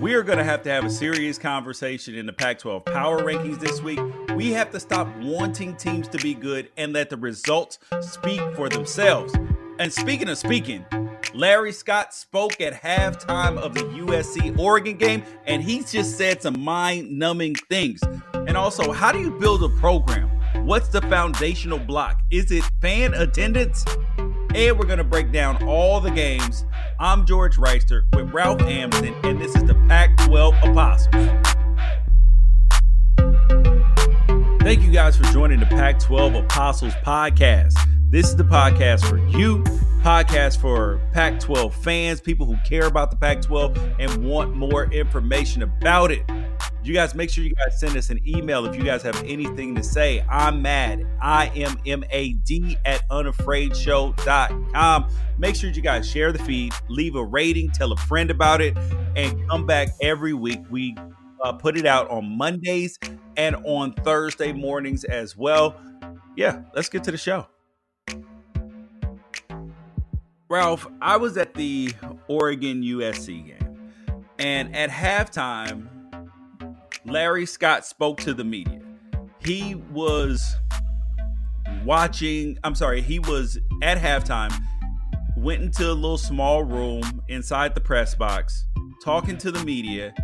We are going to have to have a serious conversation in the Pac 12 power rankings this week. We have to stop wanting teams to be good and let the results speak for themselves. And speaking of speaking, Larry Scott spoke at halftime of the USC Oregon game, and he just said some mind numbing things. And also, how do you build a program? What's the foundational block? Is it fan attendance? And we're going to break down all the games. I'm George Wrighster with Ralph Amsden, and this is the Pac 12 Apostles. Thank you guys for joining the Pac 12 Apostles podcast. This is the podcast for you, podcast for Pac 12 fans, people who care about the Pac 12 and want more information about it. You guys make sure you guys send us an email if you guys have anything to say. I'm mad. I am M A D at unafraidshow.com. Make sure you guys share the feed, leave a rating, tell a friend about it, and come back every week. We uh, put it out on Mondays and on Thursday mornings as well. Yeah, let's get to the show. Ralph, I was at the Oregon USC game, and at halftime, Larry Scott spoke to the media. He was watching, I'm sorry, he was at halftime, went into a little small room inside the press box, talking to the media,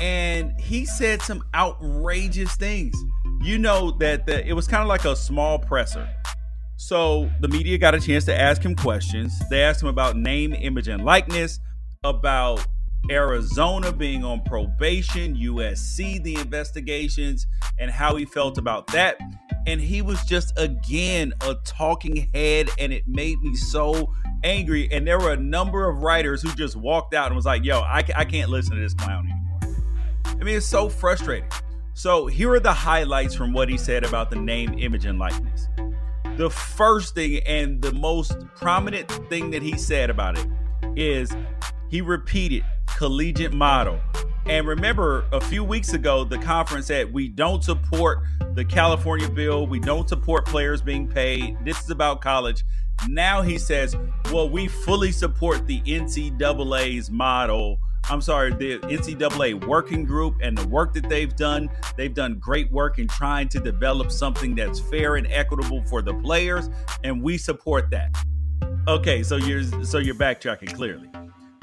and he said some outrageous things. You know that the, it was kind of like a small presser. So the media got a chance to ask him questions. They asked him about name, image, and likeness, about Arizona being on probation, USC, the investigations, and how he felt about that. And he was just again a talking head, and it made me so angry. And there were a number of writers who just walked out and was like, yo, I, I can't listen to this clown anymore. I mean, it's so frustrating. So here are the highlights from what he said about the name, image, and likeness. The first thing and the most prominent thing that he said about it is he repeated collegiate model. And remember, a few weeks ago, the conference said we don't support the California bill. We don't support players being paid. This is about college. Now he says, well, we fully support the NCAA's model. I'm sorry, the NCAA working group and the work that they've done. They've done great work in trying to develop something that's fair and equitable for the players, and we support that. Okay, so you're so you're backtracking clearly.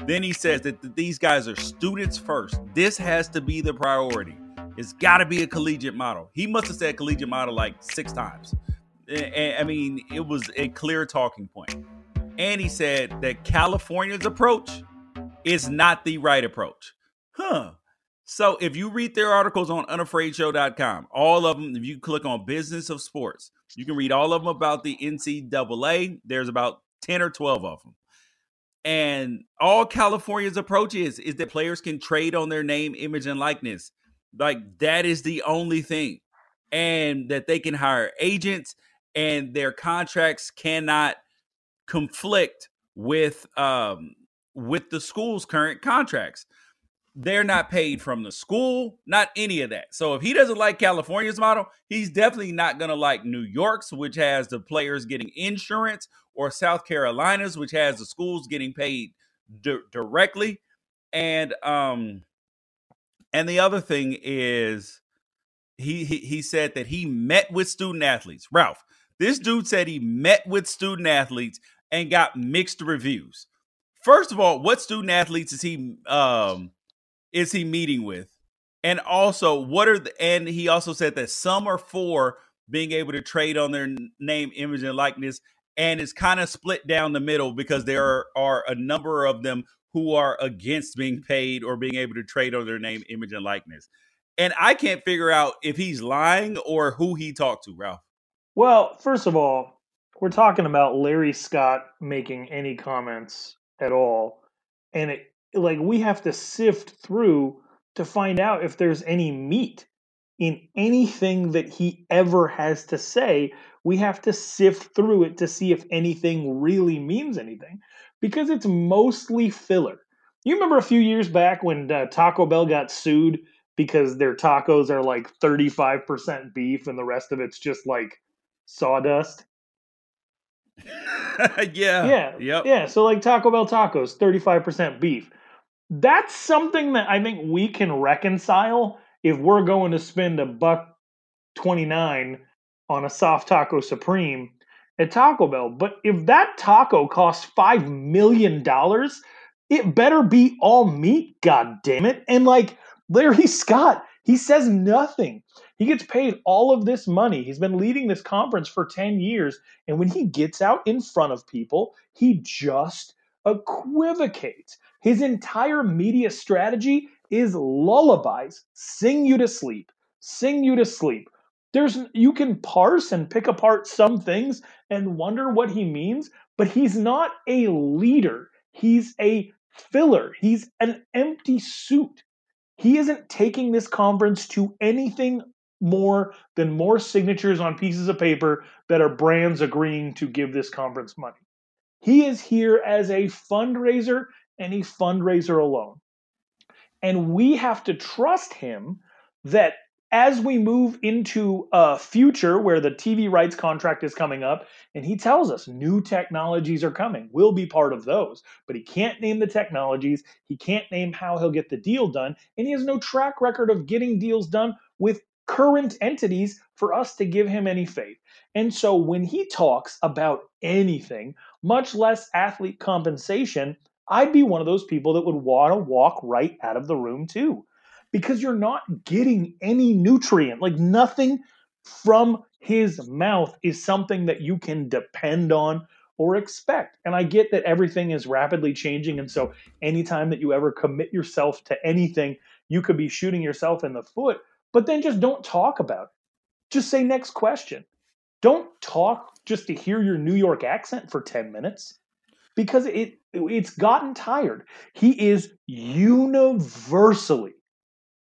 Then he says that these guys are students first. This has to be the priority. It's got to be a collegiate model. He must have said collegiate model like six times. I mean, it was a clear talking point. And he said that California's approach is not the right approach. Huh. So if you read their articles on unafraidshow.com, all of them, if you click on business of sports, you can read all of them about the NCAA. There's about 10 or 12 of them. And all California's approach is is that players can trade on their name, image, and likeness. Like that is the only thing. And that they can hire agents and their contracts cannot conflict with um with the school's current contracts. They're not paid from the school, not any of that. So if he doesn't like California's model, he's definitely not going to like New York's, which has the players getting insurance, or South Carolina's, which has the schools getting paid di- directly. And um, and the other thing is, he, he he said that he met with student athletes. Ralph, this dude said he met with student athletes and got mixed reviews. First of all, what student athletes is he um is he meeting with? And also, what are the and he also said that some are for being able to trade on their name, image, and likeness, and it's kind of split down the middle because there are, are a number of them who are against being paid or being able to trade on their name, image, and likeness. And I can't figure out if he's lying or who he talked to, Ralph. Well, first of all, we're talking about Larry Scott making any comments at all. And it like we have to sift through to find out if there's any meat in anything that he ever has to say. We have to sift through it to see if anything really means anything because it's mostly filler. You remember a few years back when uh, Taco Bell got sued because their tacos are like 35% beef and the rest of it's just like sawdust? yeah. Yeah. Yep. Yeah. So like Taco Bell tacos, 35% beef. That's something that I think we can reconcile if we're going to spend a buck 29 on a soft taco supreme at Taco Bell. But if that taco costs $5 million, it better be all meat, god damn it. And like Larry Scott, he says nothing. He gets paid all of this money. He's been leading this conference for 10 years. And when he gets out in front of people, he just equivocates. His entire media strategy is lullabies, sing you to sleep, sing you to sleep. There's you can parse and pick apart some things and wonder what he means, but he's not a leader. He's a filler. He's an empty suit. He isn't taking this conference to anything more than more signatures on pieces of paper that are brands agreeing to give this conference money. He is here as a fundraiser and a fundraiser alone. And we have to trust him that as we move into a future where the TV rights contract is coming up, and he tells us new technologies are coming, we'll be part of those. But he can't name the technologies, he can't name how he'll get the deal done, and he has no track record of getting deals done with current entities for us to give him any faith. And so when he talks about anything, much less athlete compensation, I'd be one of those people that would want to walk right out of the room too because you're not getting any nutrient. Like nothing from his mouth is something that you can depend on or expect. And I get that everything is rapidly changing. And so anytime that you ever commit yourself to anything, you could be shooting yourself in the foot, but then just don't talk about it. Just say next question. Don't talk just to hear your New York accent for 10 minutes because it it's gotten tired. He is universally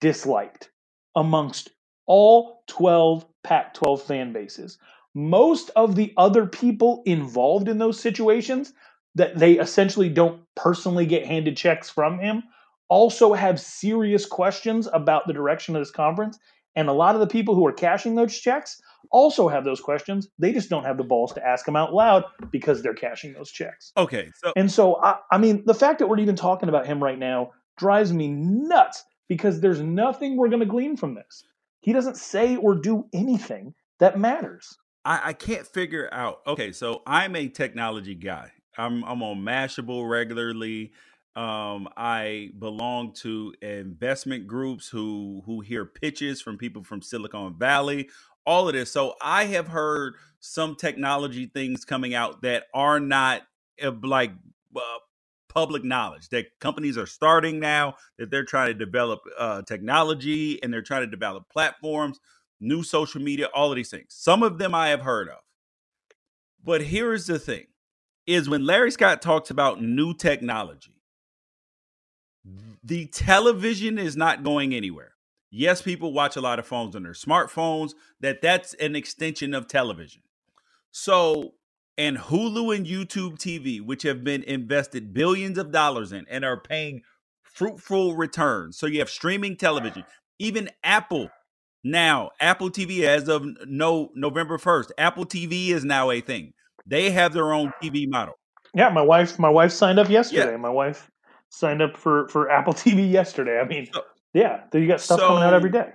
disliked amongst all 12 Pac 12 fan bases. Most of the other people involved in those situations that they essentially don't personally get handed checks from him also have serious questions about the direction of this conference. And a lot of the people who are cashing those checks also have those questions. They just don't have the balls to ask them out loud because they're cashing those checks. Okay. So and so I, I mean, the fact that we're even talking about him right now drives me nuts because there's nothing we're going to glean from this. He doesn't say or do anything that matters. I, I can't figure out. Okay, so I'm a technology guy. I'm I'm on Mashable regularly. Um, I belong to investment groups who who hear pitches from people from Silicon Valley. All of this. So I have heard some technology things coming out that are not uh, like uh, public knowledge that companies are starting now that they're trying to develop uh, technology and they're trying to develop platforms new social media all of these things. Some of them i have heard of. But here's the thing is when larry scott talks about new technology the television is not going anywhere. Yes people watch a lot of phones on their smartphones that that's an extension of television. So and Hulu and YouTube TV, which have been invested billions of dollars in and are paying fruitful returns. So you have streaming television, even Apple now, Apple TV as of no November 1st, Apple TV is now a thing. They have their own TV model. Yeah, my wife my wife signed up yesterday. Yeah. My wife signed up for for Apple TV yesterday. I mean, so, yeah, you got stuff so, coming out every day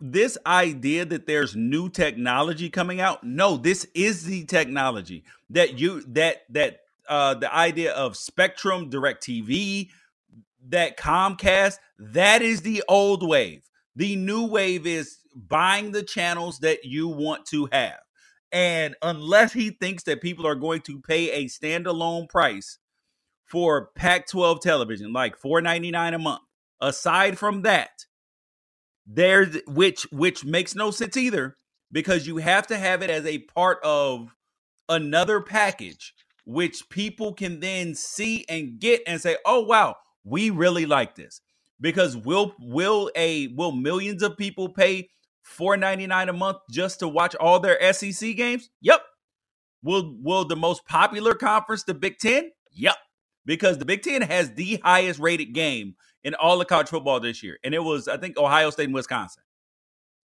this idea that there's new technology coming out? No this is the technology that you that that uh the idea of spectrum direct tv that comcast that is the old wave. The new wave is buying the channels that you want to have. And unless he thinks that people are going to pay a standalone price for pac 12 television like 4.99 a month aside from that there's which which makes no sense either because you have to have it as a part of another package which people can then see and get and say oh wow we really like this. Because will will a will millions of people pay 4.99 a month just to watch all their SEC games? Yep will will the most popular conference the Big 10 yep because the Big 10 has the highest rated game in all of college football this year. And it was, I think, Ohio State and Wisconsin.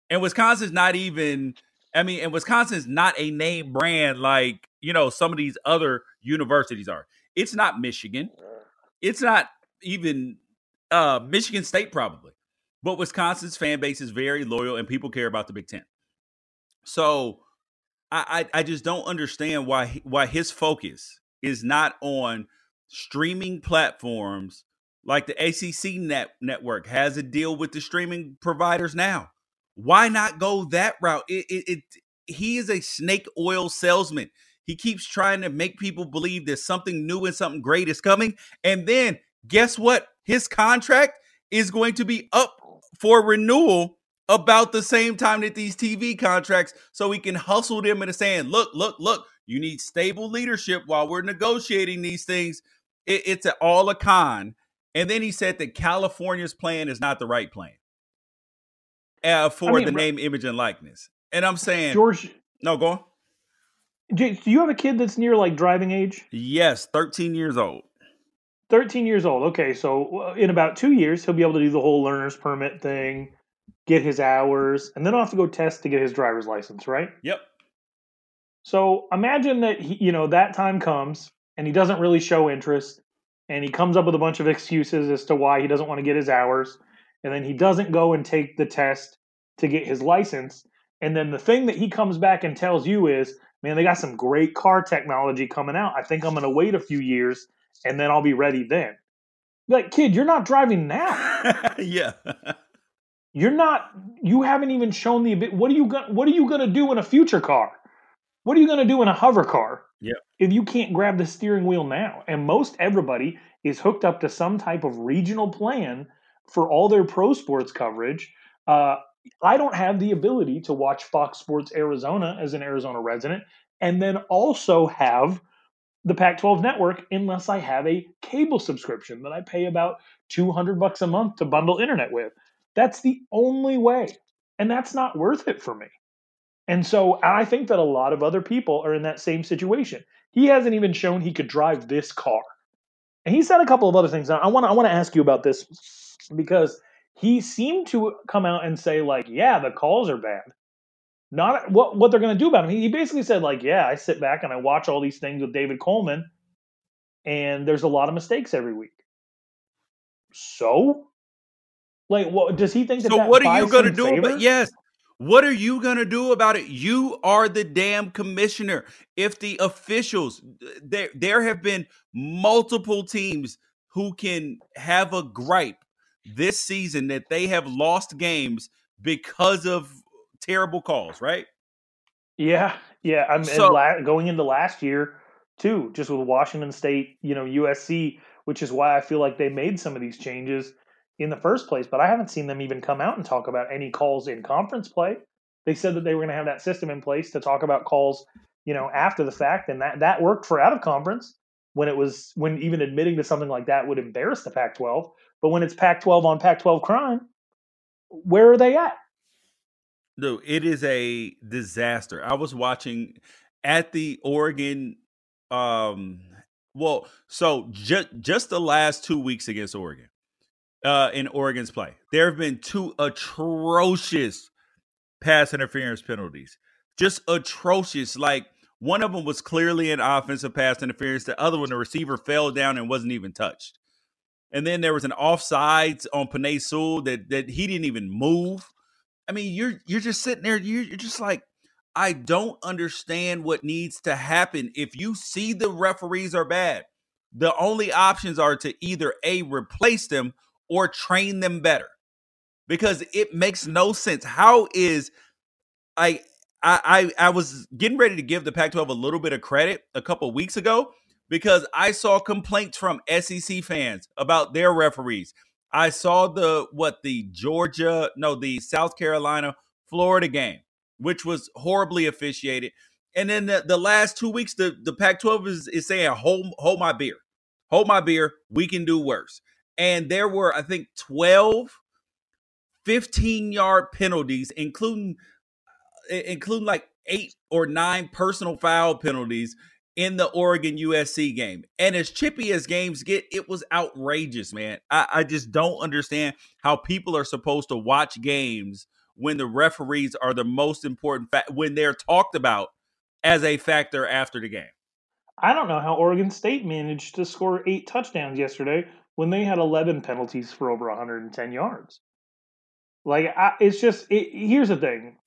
And Wisconsin's not even, I mean, and Wisconsin's not a name brand like, you know, some of these other universities are. It's not Michigan. It's not even Uh, Michigan State probably, but Wisconsin's fan base is very loyal and people care about the Big Ten. So I, I, I just don't understand why why his focus is not on streaming platforms like the ACC net network has a deal with the streaming providers now. Why not go that route? It, it, it he is a snake oil salesman. He keeps trying to make people believe that something new and something great is coming. And then guess what? His contract is going to be up for renewal about the same time that these TV contracts, so he can hustle them into saying, look, look, look, you need stable leadership while we're negotiating these things. It, it's a, all a con. And then he said that California's plan is not the right plan uh, for I mean, the name, image, and likeness. And I'm saying, George, no, go on. do you have a kid that's near like driving age? Yes, 13 years old. 13 years old. Okay, so uh, in about two years, he'll be able to do the whole learner's permit thing, get his hours, and then I'll have to go test to get his driver's license, right? Yep. So imagine that he, you know that time comes and he doesn't really show interest, and he comes up with a bunch of excuses as to why he doesn't want to get his hours, and then he doesn't go and take the test to get his license, and then the thing that he comes back and tells you is, man, they got some great car technology coming out. I think I'm going to wait a few years and then I'll be ready then. Like, kid, you're not driving now. yeah. You're not. You haven't even shown the. What are you going? What are you going to do in a future car? What are you going to do in a hover car? If you can't grab the steering wheel now, and most everybody is hooked up to some type of regional plan for all their pro sports coverage. Uh, I don't have the ability to watch Fox Sports Arizona as an Arizona resident, and then also have the Pac-12 network unless I have a cable subscription that I pay about 200 bucks a month to bundle internet with. That's the only way. And that's not worth it for me. And so I think that a lot of other people are in that same situation. He hasn't even shown he could drive this car. And he said a couple of other things. I want to I want to ask you about this because he seemed to come out and say like, yeah, the calls are bad not what what they're going to do about him. He, he basically said like, yeah, I sit back and I watch all these things with David Coleman, and there's a lot of mistakes every week. So, like, what does he think? That so that what are you going to do? But yes, what are you going to do about it? You are the damn commissioner. If the officials, there there have been multiple teams who can have a gripe this season that they have lost games because of terrible calls, right? Yeah, yeah. Um, I'm so, la- going into last year too, just with Washington State, you know, USC, which is why I feel like they made some of these changes in the first place. But I haven't seen them even come out and talk about any calls in conference play. They said that they were going to have that system in place to talk about calls, you know, after the fact, and that that worked for out of conference when it was when even admitting to something like that would embarrass the Pac-12. But when it's Pac-12 on Pac-12 crime, where are they at? No, it is a disaster. I was watching at the Oregon um well, so just just the last 2 weeks against Oregon. Uh in Oregon's play. There have been two atrocious pass interference penalties. Just atrocious like one of them was clearly an offensive pass interference. The other one, the receiver fell down and wasn't even touched. And then there was an offsides on Penei Sewell that, that he didn't even move. I mean, you're you're just sitting there. You're, you're just like, I don't understand what needs to happen. If you see the referees are bad, the only options are to either a replace them or train them better, because it makes no sense. How is I I I, was getting ready to give the Pac-12 a little bit of credit a couple weeks ago because I saw complaints from SEC fans about their referees I saw the what the Georgia, no, the South Carolina, Florida game, which was horribly officiated. And then the, the last two weeks, the, the Pac-12 is, is saying, hold, hold my beer. Hold my beer. We can do worse. And there were, I think, 12 15 yard penalties, including uh, including like eight or nine personal foul penalties in the Oregon USC game. And as chippy as games get, it was outrageous, man. I, I, just don't understand how people are supposed to watch games when the referees are the most important fact when they're talked about as a factor after the game. I don't know how Oregon State managed to score eight touchdowns yesterday when they had 11 penalties for over 110 yards. Like, I, it's just, it, here's the thing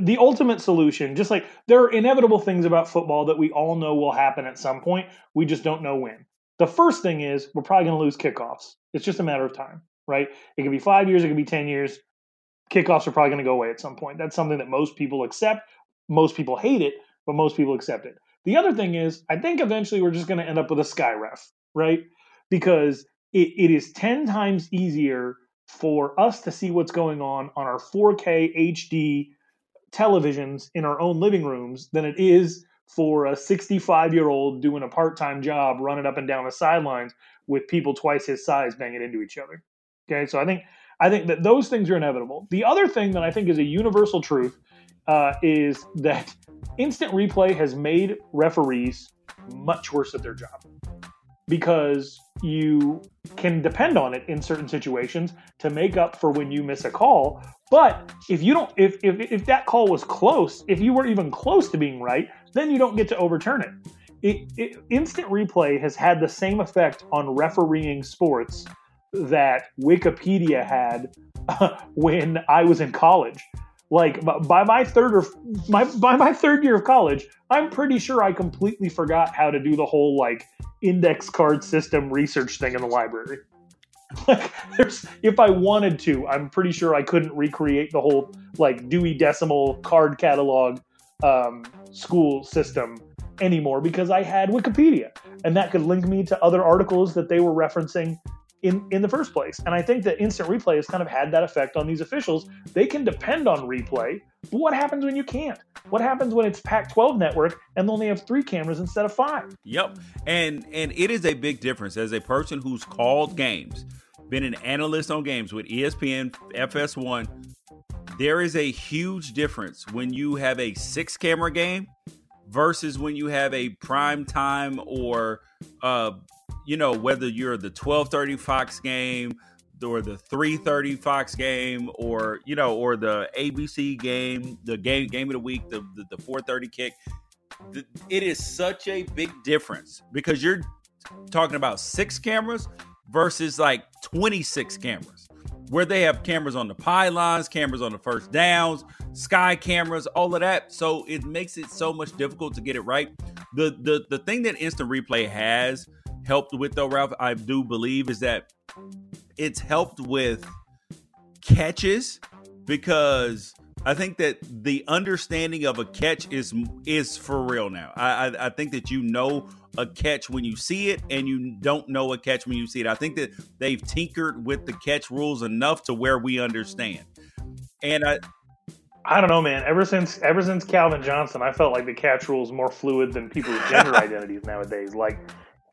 the ultimate solution, just like there are inevitable things about football that we all know will happen at some point, we just don't know when. The first thing is we're probably going to lose kickoffs. It's just a matter of time, right? It could be five years, it could be 10 years. Kickoffs are probably going to go away at some point. That's something that most people accept. Most people hate it, but most people accept it. The other thing is, I think eventually we're just going to end up with a sky ref, right? Because it, it is 10 times easier for us to see what's going on on our 4K HD televisions in our own living rooms than it is for a 65 year old doing a part time job running up and down the sidelines with people twice his size banging into each other. Okay, so I think I think that those things are inevitable. The other thing that I think is a universal truth uh, is that instant replay has made referees much worse at their job because you can depend on it in certain situations to make up for when you miss a call. But if you don't, if, if, if that call was close, if you were even close to being right, then you don't get to overturn it. It, it. Instant replay has had the same effect on refereeing sports that Wikipedia had when I was in college. Like by my third or my by my third year of college, I'm pretty sure I completely forgot how to do the whole like index card system research thing in the library. Like there's if I wanted to, I'm pretty sure I couldn't recreate the whole like Dewey Decimal card catalog um, school system anymore because I had Wikipedia and that could link me to other articles that they were referencing in, in the first place. And I think that instant replay has kind of had that effect on these officials. They can depend on replay, but what happens when you can't? What happens when it's Pac-12 network and they only have three cameras instead of five? Yep, and and it is a big difference as a person who's called games, been an analyst on games with ESPN, FS1. There is a huge difference when you have a six-camera game versus when you have a prime time or uh, you know, whether you're the 1230 Fox game or the 330 Fox game or, you know, or the ABC game, the game game of the week, the, the, the 430 kick, it is such a big difference because you're talking about six cameras versus like 26 cameras where they have cameras on the pylons, cameras on the first downs, sky cameras, all of that. So it makes it so much difficult to get it right. The the the thing that instant replay has helped with though, Ralph, I do believe is that it's helped with catches because I think that the understanding of a catch is is for real now. I, I, I think that you know a catch when you see it, and you don't know a catch when you see it. I think that they've tinkered with the catch rules enough to where we understand. And I, I don't know, man. Ever since ever since Calvin Johnson, I felt like the catch rule is more fluid than people's gender identities nowadays. Like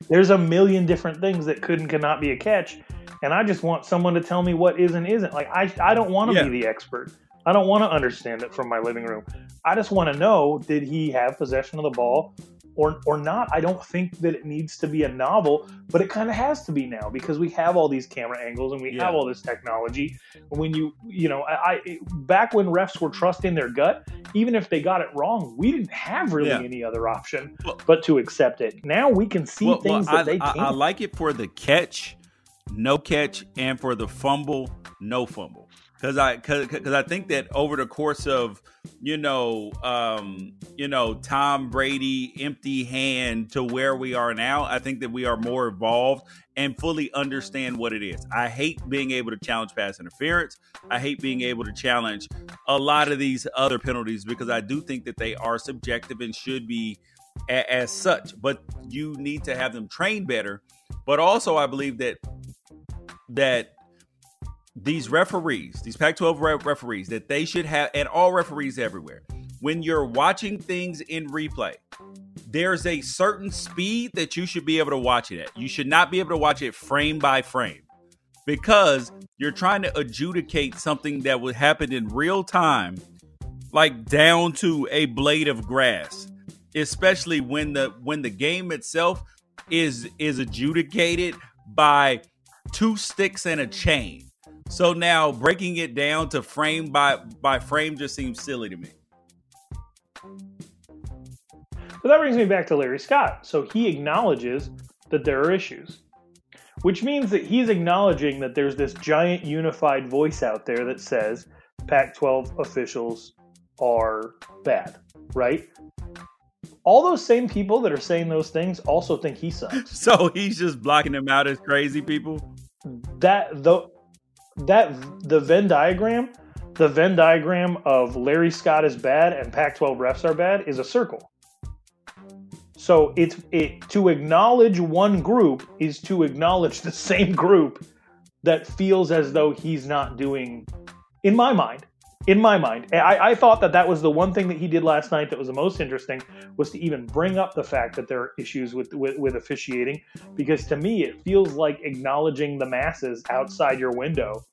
there's a million different things that could and cannot be a catch, and I just want someone to tell me what is and isn't. Like I, I don't want to yeah. be the expert. I don't want to understand it from my living room. I just want to know: did he have possession of the ball? Or or not. I don't think that it needs to be a novel, but it kind of has to be now because we have all these camera angles and we yeah. have all this technology. When you you know, I, I, back when refs were trusting their gut, even if they got it wrong, we didn't have really yeah. any other option well, but to accept it. Now we can see well, things well, that I, they can't. I, I like it for the catch, no catch, and for the fumble, no fumble because I because I think that over the course of you know um, you know Tom Brady empty hand to where we are now, I think that we are more evolved and fully understand what it is. I hate being able to challenge pass interference. I hate being able to challenge a lot of these other penalties because I do think that they are subjective and should be a- as such. But you need to have them trained better. But also, I believe that that these referees, these Pac 12 re- referees, that they should have, and all referees everywhere, when you're watching things in replay, there's a certain speed that you should be able to watch it at. You should not be able to watch it frame by frame because you're trying to adjudicate something that would happen in real time, like down to a blade of grass, especially when the when the game itself is is adjudicated by two sticks and a chain so now breaking it down to frame by by frame just seems silly to me. So that brings me back to Larry Scott. So he acknowledges that there are issues. which means that he's acknowledging that there's this giant unified voice out there that says Pac 12 officials are bad, right? All those same people that are saying those things also think he sucks. So he's just blocking them out as crazy people? That the that the Venn diagram, the Venn diagram of Larry Scott is bad and Pac-12 refs are bad is a circle. So it's it to acknowledge one group is to acknowledge the same group that feels as though he's not doing, in my mind, in my mind, I, I, thought that that was the one thing that he did last night that was the most interesting was to even bring up the fact that there are issues with, with, with officiating, because to me it feels like acknowledging the masses outside your window.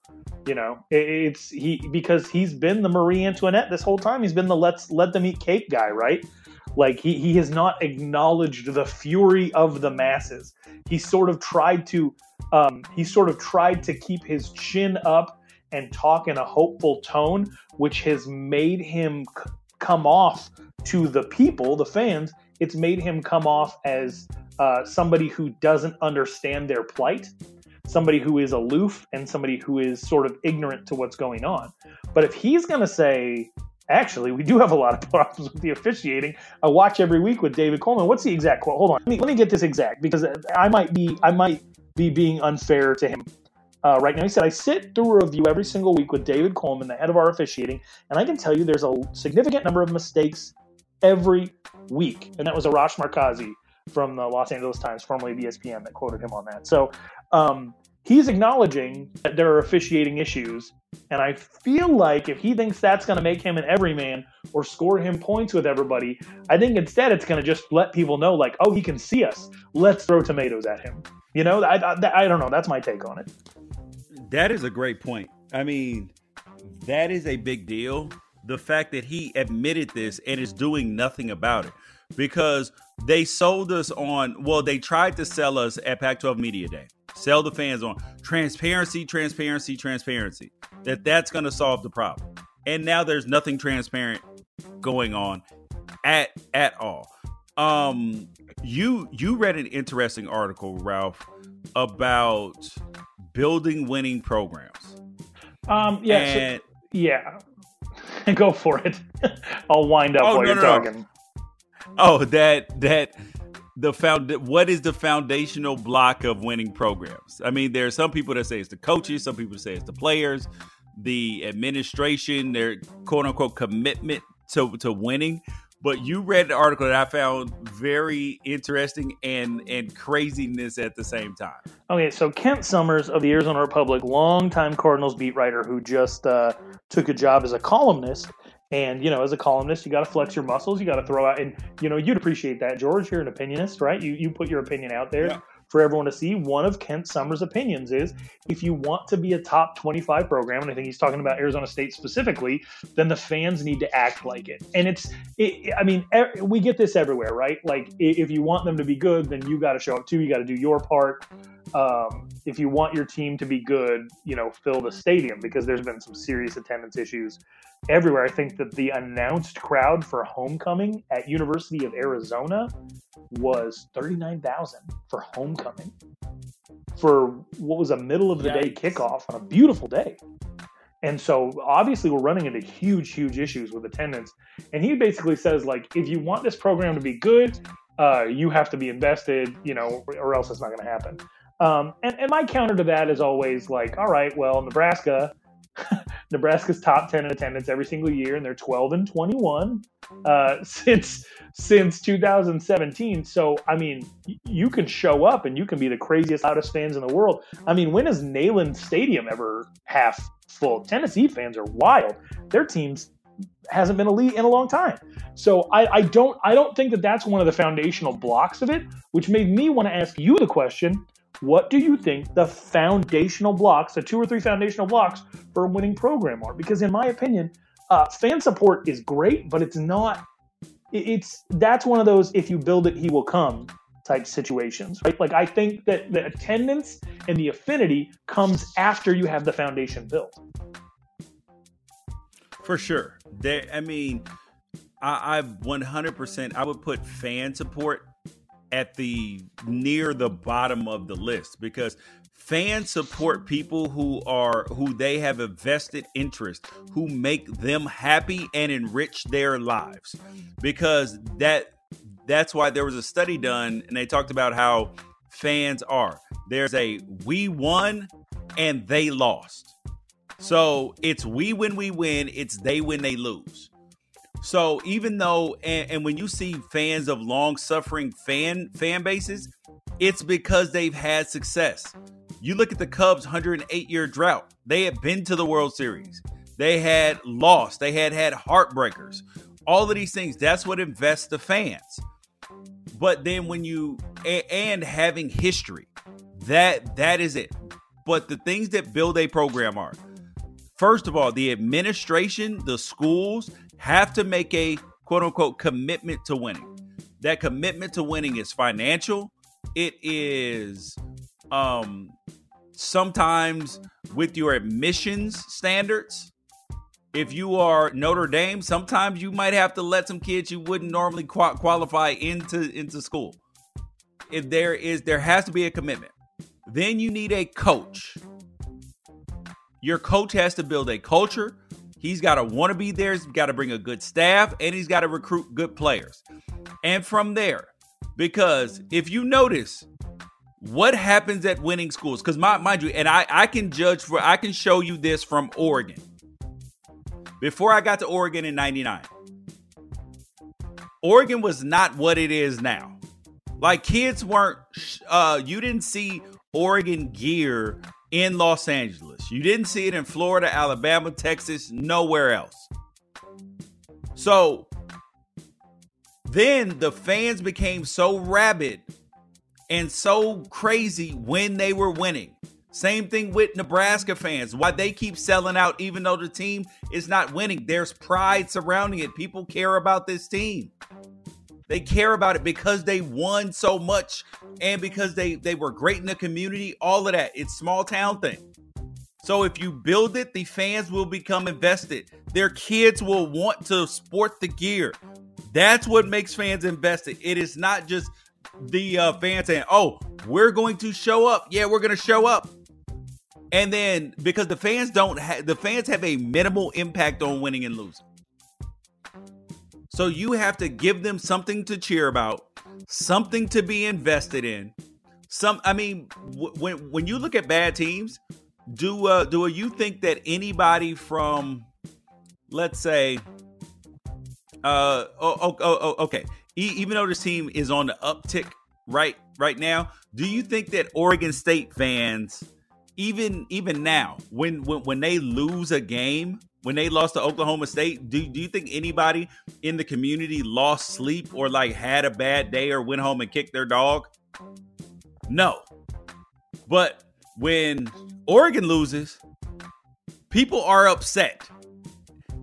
You know, it, it's he because he's been the Marie Antoinette this whole time. He's been the let's let them eat cake guy, right? Like he he has not acknowledged the fury of the masses. He sort of tried to um, he sort of tried to keep his chin up and talk in a hopeful tone, which has made him c- come off to the people, the fans. It's made him come off as uh, somebody who doesn't understand their plight, somebody who is aloof, and somebody who is sort of ignorant to what's going on. But if he's going to say, actually, we do have a lot of problems with the officiating. I watch every week with David Coleman. What's the exact quote? Hold on, let me, let me get this exact because I might be I might be being unfair to him uh, right now. He said, I sit through a review every single week with David Coleman, the head of our officiating, and I can tell you there's a significant number of mistakes every week. And that was Arash Markazi from the Los Angeles Times, formerly of ESPN, that quoted him on that. So um, he's acknowledging that there are officiating issues. And I feel like if he thinks that's going to make him an everyman or score him points with everybody, I think instead it's going to just let people know, like, oh, he can see us. Let's throw tomatoes at him. You know, I, I, I don't know. That's my take on it. That is a great point. I mean, that is a big deal. The fact that he admitted this and is doing nothing about it because they sold us on, well, they tried to sell us at Pac 12 Media Day, sell the fans on transparency, transparency, transparency, that that's going to solve the problem. And now there's nothing transparent going on at at all. Um you you read an interesting article, Ralph, about building winning programs. Um, yeah, and, so, yeah. Go for it. I'll wind up oh, while no, you're no, talking. No. Oh, that that the found what is the foundational block of winning programs? I mean, there are some people that say it's the coaches, some people say it's the players, the administration, their quote unquote commitment to to winning. But you read an article that I found very interesting and and craziness at the same time. Okay, so Kent Somers of the Arizona Republic, longtime Cardinals beat writer who just uh, took a job as a columnist. And you know, as a columnist, you got to flex your muscles. You got to throw out, and you know, you'd appreciate that, George. You're an opinionist, right? You you put your opinion out there. Yeah for everyone to see. One of Kent Somers' opinions is if you want to be a top 25 program, and I think he's talking about Arizona State specifically, then the fans need to act like it. And it's, it, I mean, we get this everywhere, right? Like if you want them to be good, then you got to show up too. You got to do your part. Um, if you want your team to be good, you know, fill the stadium because there's been some serious attendance issues everywhere. I think that the announced crowd for homecoming at University of Arizona was 39,000 for homecoming for what was a middle of the day kickoff on a beautiful day. And so obviously we're running into huge, huge issues with attendance. And he basically says, like, if you want this program to be good, uh, you have to be invested, you know, or else it's not going to happen. Um, and, and my counter to that is always like, all right, well, Nebraska Nebraska's top 10 in attendance every single year, and they're 12 and 21 uh, since since 2017. So, I mean, you can show up and you can be the craziest, loudest fans in the world. I mean, when is Neyland Stadium ever half full? Tennessee fans are wild. Their teams hasn't been elite in a long time. So I, I don't I don't think that that's one of the foundational blocks of it, which made me want to ask you the question: what do you think the foundational blocks, the two or three foundational blocks for a winning program are? Because in my opinion, uh, fan support is great, but it's not. It's that's one of those if you build it, he will come type situations, right? Like I think that the attendance and the affinity comes after you have the foundation built. For sure, there. I mean, I, I 100%. I would put fan support at the near the bottom of the list because fans support people who are who they have a vested interest who make them happy and enrich their lives. Because that that's why there was a study done and they talked about how fans are. There's a we won and they lost. So it's we when we win it's they when they lose so even though and, and when you see fans of long suffering fan fan bases it's because they've had success you look at the Cubs' 108 year drought. They had been to the World Series. They had lost. They had had heartbreakers. All of these things. That's what invests the fans. But then when you and having history, that that is it. But the things that build a program are first of all, the administration, the schools have to make a quote unquote commitment to winning. That commitment to winning is financial. It is um sometimes with your admissions standards if you are Notre Dame, sometimes you might have to let some kids you wouldn't normally qualify into into school. If there is there has to be a commitment. Then you need a coach. Your coach has to build a culture. He's got to want to be there. He's got to bring a good staff and he's got to recruit good players. And from there, because if you notice, what happens at winning schools? Because my, mind you, and I, I can judge for, I can show you this from Oregon. Before I got to Oregon in 99, Oregon was not what it is now. Like kids weren't, uh, you didn't see Oregon gear in Los Angeles. You didn't see it in Florida, Alabama, Texas, nowhere else. So then the fans became so rabid and so crazy when they were winning. Same thing with Nebraska fans. Why they keep selling out even though the team is not winning. There's pride surrounding it. People care about this team. They care about it because they won so much and because they they were great in the community, all of that. It's small town thing. So if you build it, the fans will become invested. Their kids will want to sport the gear. That's what makes fans invested. It is not just the uh, fans saying, "Oh, we're going to show up." Yeah, we're going to show up. And then because the fans don't have the fans have a minimal impact on winning and losing. So you have to give them something to cheer about, something to be invested in. Some I mean w- when when you look at bad teams, do uh do you think that anybody from let's say uh oh, oh, oh, oh okay even though this team is on the uptick right right now, do you think that Oregon State fans, even even now, when when, when they lose a game, when they lost to Oklahoma State, do, do you think anybody in the community lost sleep or like had a bad day or went home and kicked their dog? No. But when Oregon loses, people are upset.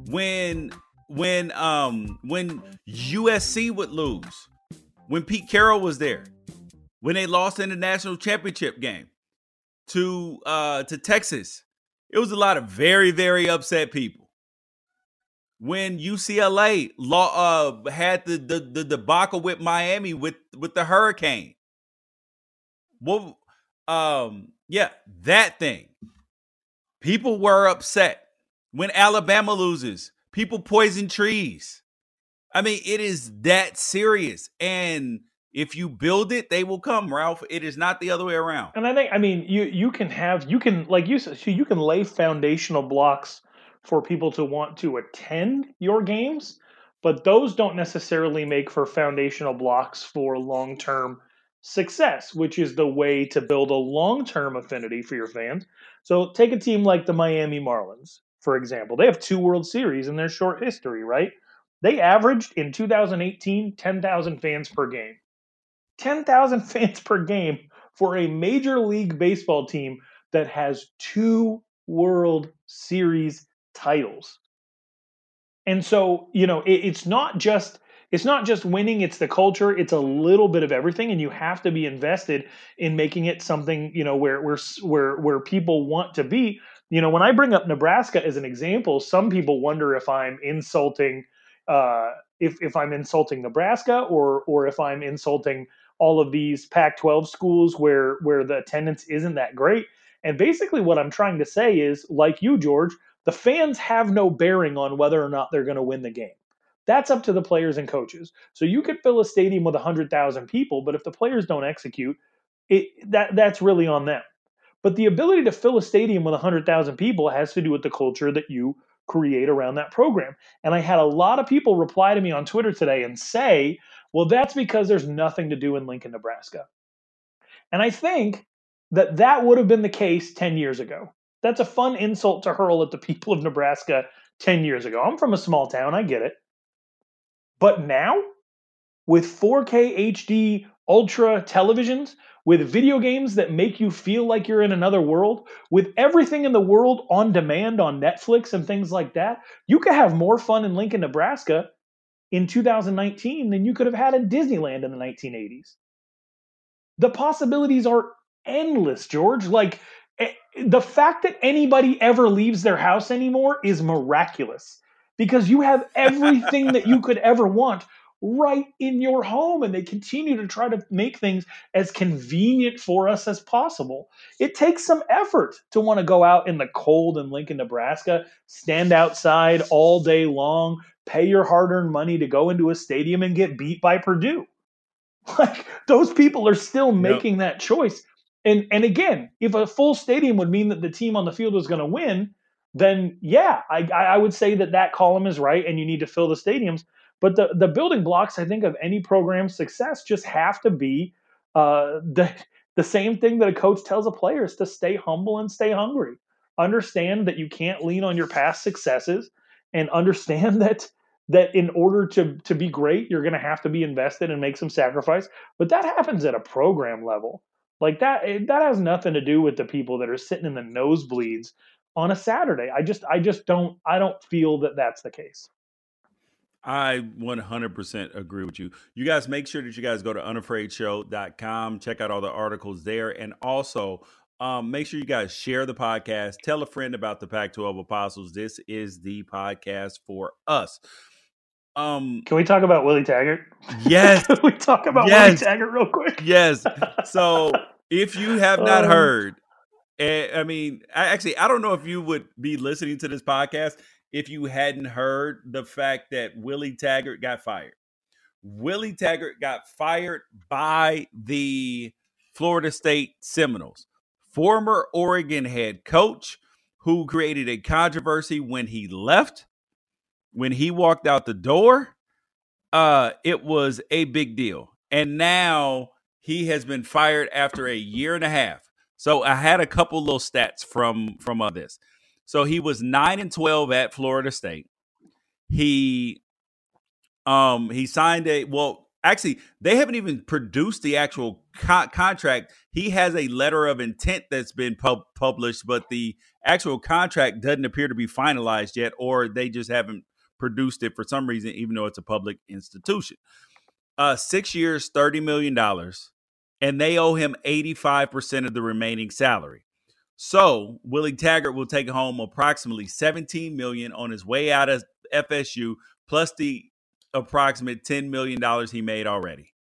When when um when USC would lose, when Pete Carroll was there, when they lost in the national championship game to uh to Texas, it was a lot of very very upset people. When UCLA law uh had the the, the debacle with Miami with with the hurricane. Well, um, yeah, that thing. People were upset when Alabama loses People poison trees. I mean, it is that serious. And if you build it, they will come, Ralph. It is not the other way around. And I think, I mean, you you can have you can like you said, you can lay foundational blocks for people to want to attend your games, but those don't necessarily make for foundational blocks for long term success, which is the way to build a long term affinity for your fans. So take a team like the Miami Marlins for example. They have two World Series in their short history, right? They averaged in 2018 10,000 fans per game. 10,000 fans per game for a Major League Baseball team that has two World Series titles. And so, you know, it, it's not just it's not just winning, it's the culture, it's a little bit of everything and you have to be invested in making it something, you know, where where where where people want to be you know, when I bring up Nebraska as an example, some people wonder if I'm insulting uh, if if I'm insulting Nebraska or or if I'm insulting all of these Pac-12 schools where where the attendance isn't that great. And basically, what I'm trying to say is, like you, George, the fans have no bearing on whether or not they're going to win the game. That's up to the players and coaches. So you could fill a stadium with 100,000 people, but if the players don't execute, it that that's really on them. But the ability to fill a stadium with 100,000 people has to do with the culture that you create around that program. And I had a lot of people reply to me on Twitter today and say, well, that's because there's nothing to do in Lincoln, Nebraska. And I think that that would have been the case 10 years ago. That's a fun insult to hurl at the people of Nebraska 10 years ago. I'm from a small town, I get it. But now, with 4K HD ultra televisions, with video games that make you feel like you're in another world, with everything in the world on demand on Netflix and things like that, you could have more fun in Lincoln, Nebraska in 2019 than you could have had in Disneyland in the 1980s. The possibilities are endless, George. Like eh, the fact that anybody ever leaves their house anymore is miraculous because you have everything that you could ever want right in your home and they continue to try to make things as convenient for us as possible. It takes some effort to want to go out in the cold in Lincoln, Nebraska, stand outside all day long, pay your hard-earned money to go into a stadium and get beat by Purdue. Like those people are still making yep. that choice. And and again, if a full stadium would mean that the team on the field was going to win, then yeah, I, I would say that that column is right, and you need to fill the stadiums. But the, the building blocks, I think, of any program's success just have to be uh, the, the same thing that a coach tells a player is to stay humble and stay hungry. Understand that you can't lean on your past successes and understand that that in order to to be great, you're going to have to be invested and make some sacrifice. But that happens at a program level. Like that eh, that has nothing to do with the people that are sitting in the nosebleeds on a Saturday. I just I just don't I don't feel that that's the case. I 100% agree with you. You guys make sure that you guys go to unafraidshow.com, check out all the articles there, and also um, make sure you guys share the podcast. Tell a friend about the Pac 12 Apostles. This is the podcast for us. Um, Can we talk about Willie Taggart? Yes. Can we talk about yes. Willie Taggart real quick? Yes. So if you have not um, heard, eh, I mean, I, actually, I don't know if you would be listening to this podcast if you hadn't heard the fact that Willie Taggart got fired. Willie Taggart got fired by the Florida State Seminoles, former Oregon head coach who created a controversy when he left. When he walked out the door, uh, it was a big deal. And now he has been fired after a year and a half. So I had a couple little stats from from this. So he was nine and twelve at Florida State. He um he signed a well actually they haven't even produced the actual co- contract. He has a letter of intent that's been pub- published, but the actual contract doesn't appear to be finalized yet, or they just haven't produced it for some reason, even though it's a public institution. Uh, six years, thirty million dollars, and they owe him eighty five percent of the remaining salary. So Willie Taggart will take home approximately 17 million on his way out of FSU, plus the approximate 10 million dollars he made already.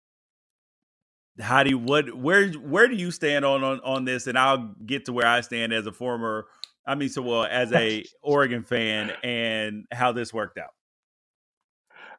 How do you what where where do you stand on, on on this? And I'll get to where I stand as a former, I mean, so well as a Oregon fan and how this worked out.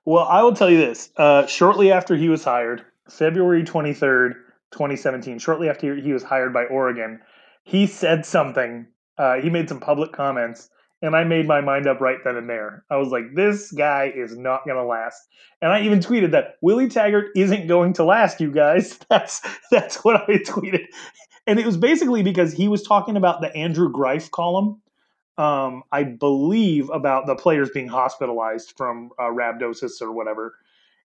Well, I will tell you this. Uh, shortly after he was hired, February 23rd, 2017, shortly after he was hired by Oregon, he said something. Uh, he made some public comments, and I made my mind up right then and there. I was like, this guy is not going to last. And I even tweeted that Willie Taggart isn't going to last, you guys. That's that's what I tweeted. And it was basically because he was talking about the Andrew Greif column. Um, I believe about the players being hospitalized from uh, rhabdosis or whatever.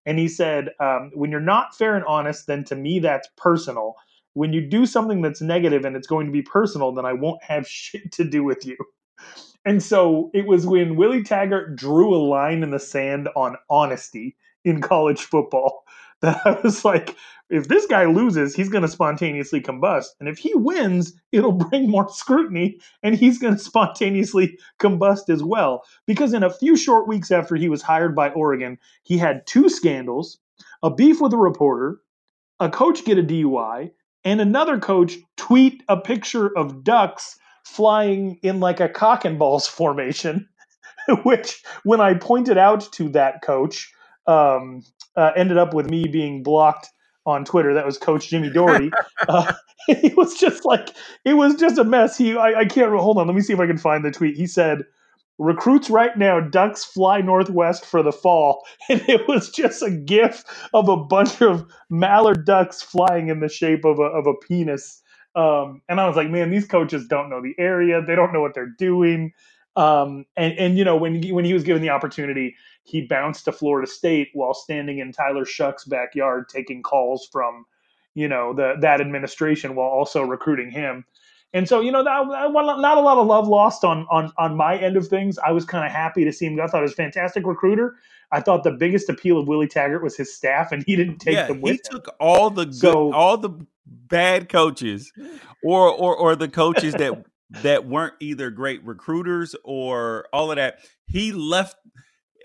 And he said, um, when you're not fair and honest, then to me that's personal when you do something that's negative and it's going to be personal, then I won't have shit to do with you. And so it was when Willie Taggart drew a line in the sand on honesty in college football that I was like, if this guy loses, he's going to spontaneously combust. And if he wins, it'll bring more scrutiny and he's going to spontaneously combust as well. Because in a few short weeks after he was hired by Oregon, he had two scandals, a beef with a reporter, a coach get a DUI and another coach tweet a picture of ducks flying in like a cock and balls formation, which when I pointed out to that coach, um, uh, ended up with me being blocked on Twitter. That was Coach Jimmy Doherty. uh, it was just like it was just a mess. He, I, I can't hold on. Let me see if I can find the tweet. He said, "Recruits right now, ducks fly northwest for the fall," and it was just a gif of a bunch of mallard ducks flying in the shape of a of a penis. Um, and I was like, man, these coaches don't know the area. They don't know what they're doing. Um, and and you know when when he was given the opportunity, he bounced to Florida State while standing in Tyler Shough's backyard taking calls from, you know, the that administration while also recruiting him. And so, you know, that, not a lot of love lost on on on my end of things. I was kind of happy to see him. I thought he was a fantastic recruiter. I thought the biggest appeal of Willie Taggart was his staff, and he didn't take yeah, them with he him. took all the good, so, all the bad coaches, or or or the coaches that that weren't either great recruiters or all of that. He left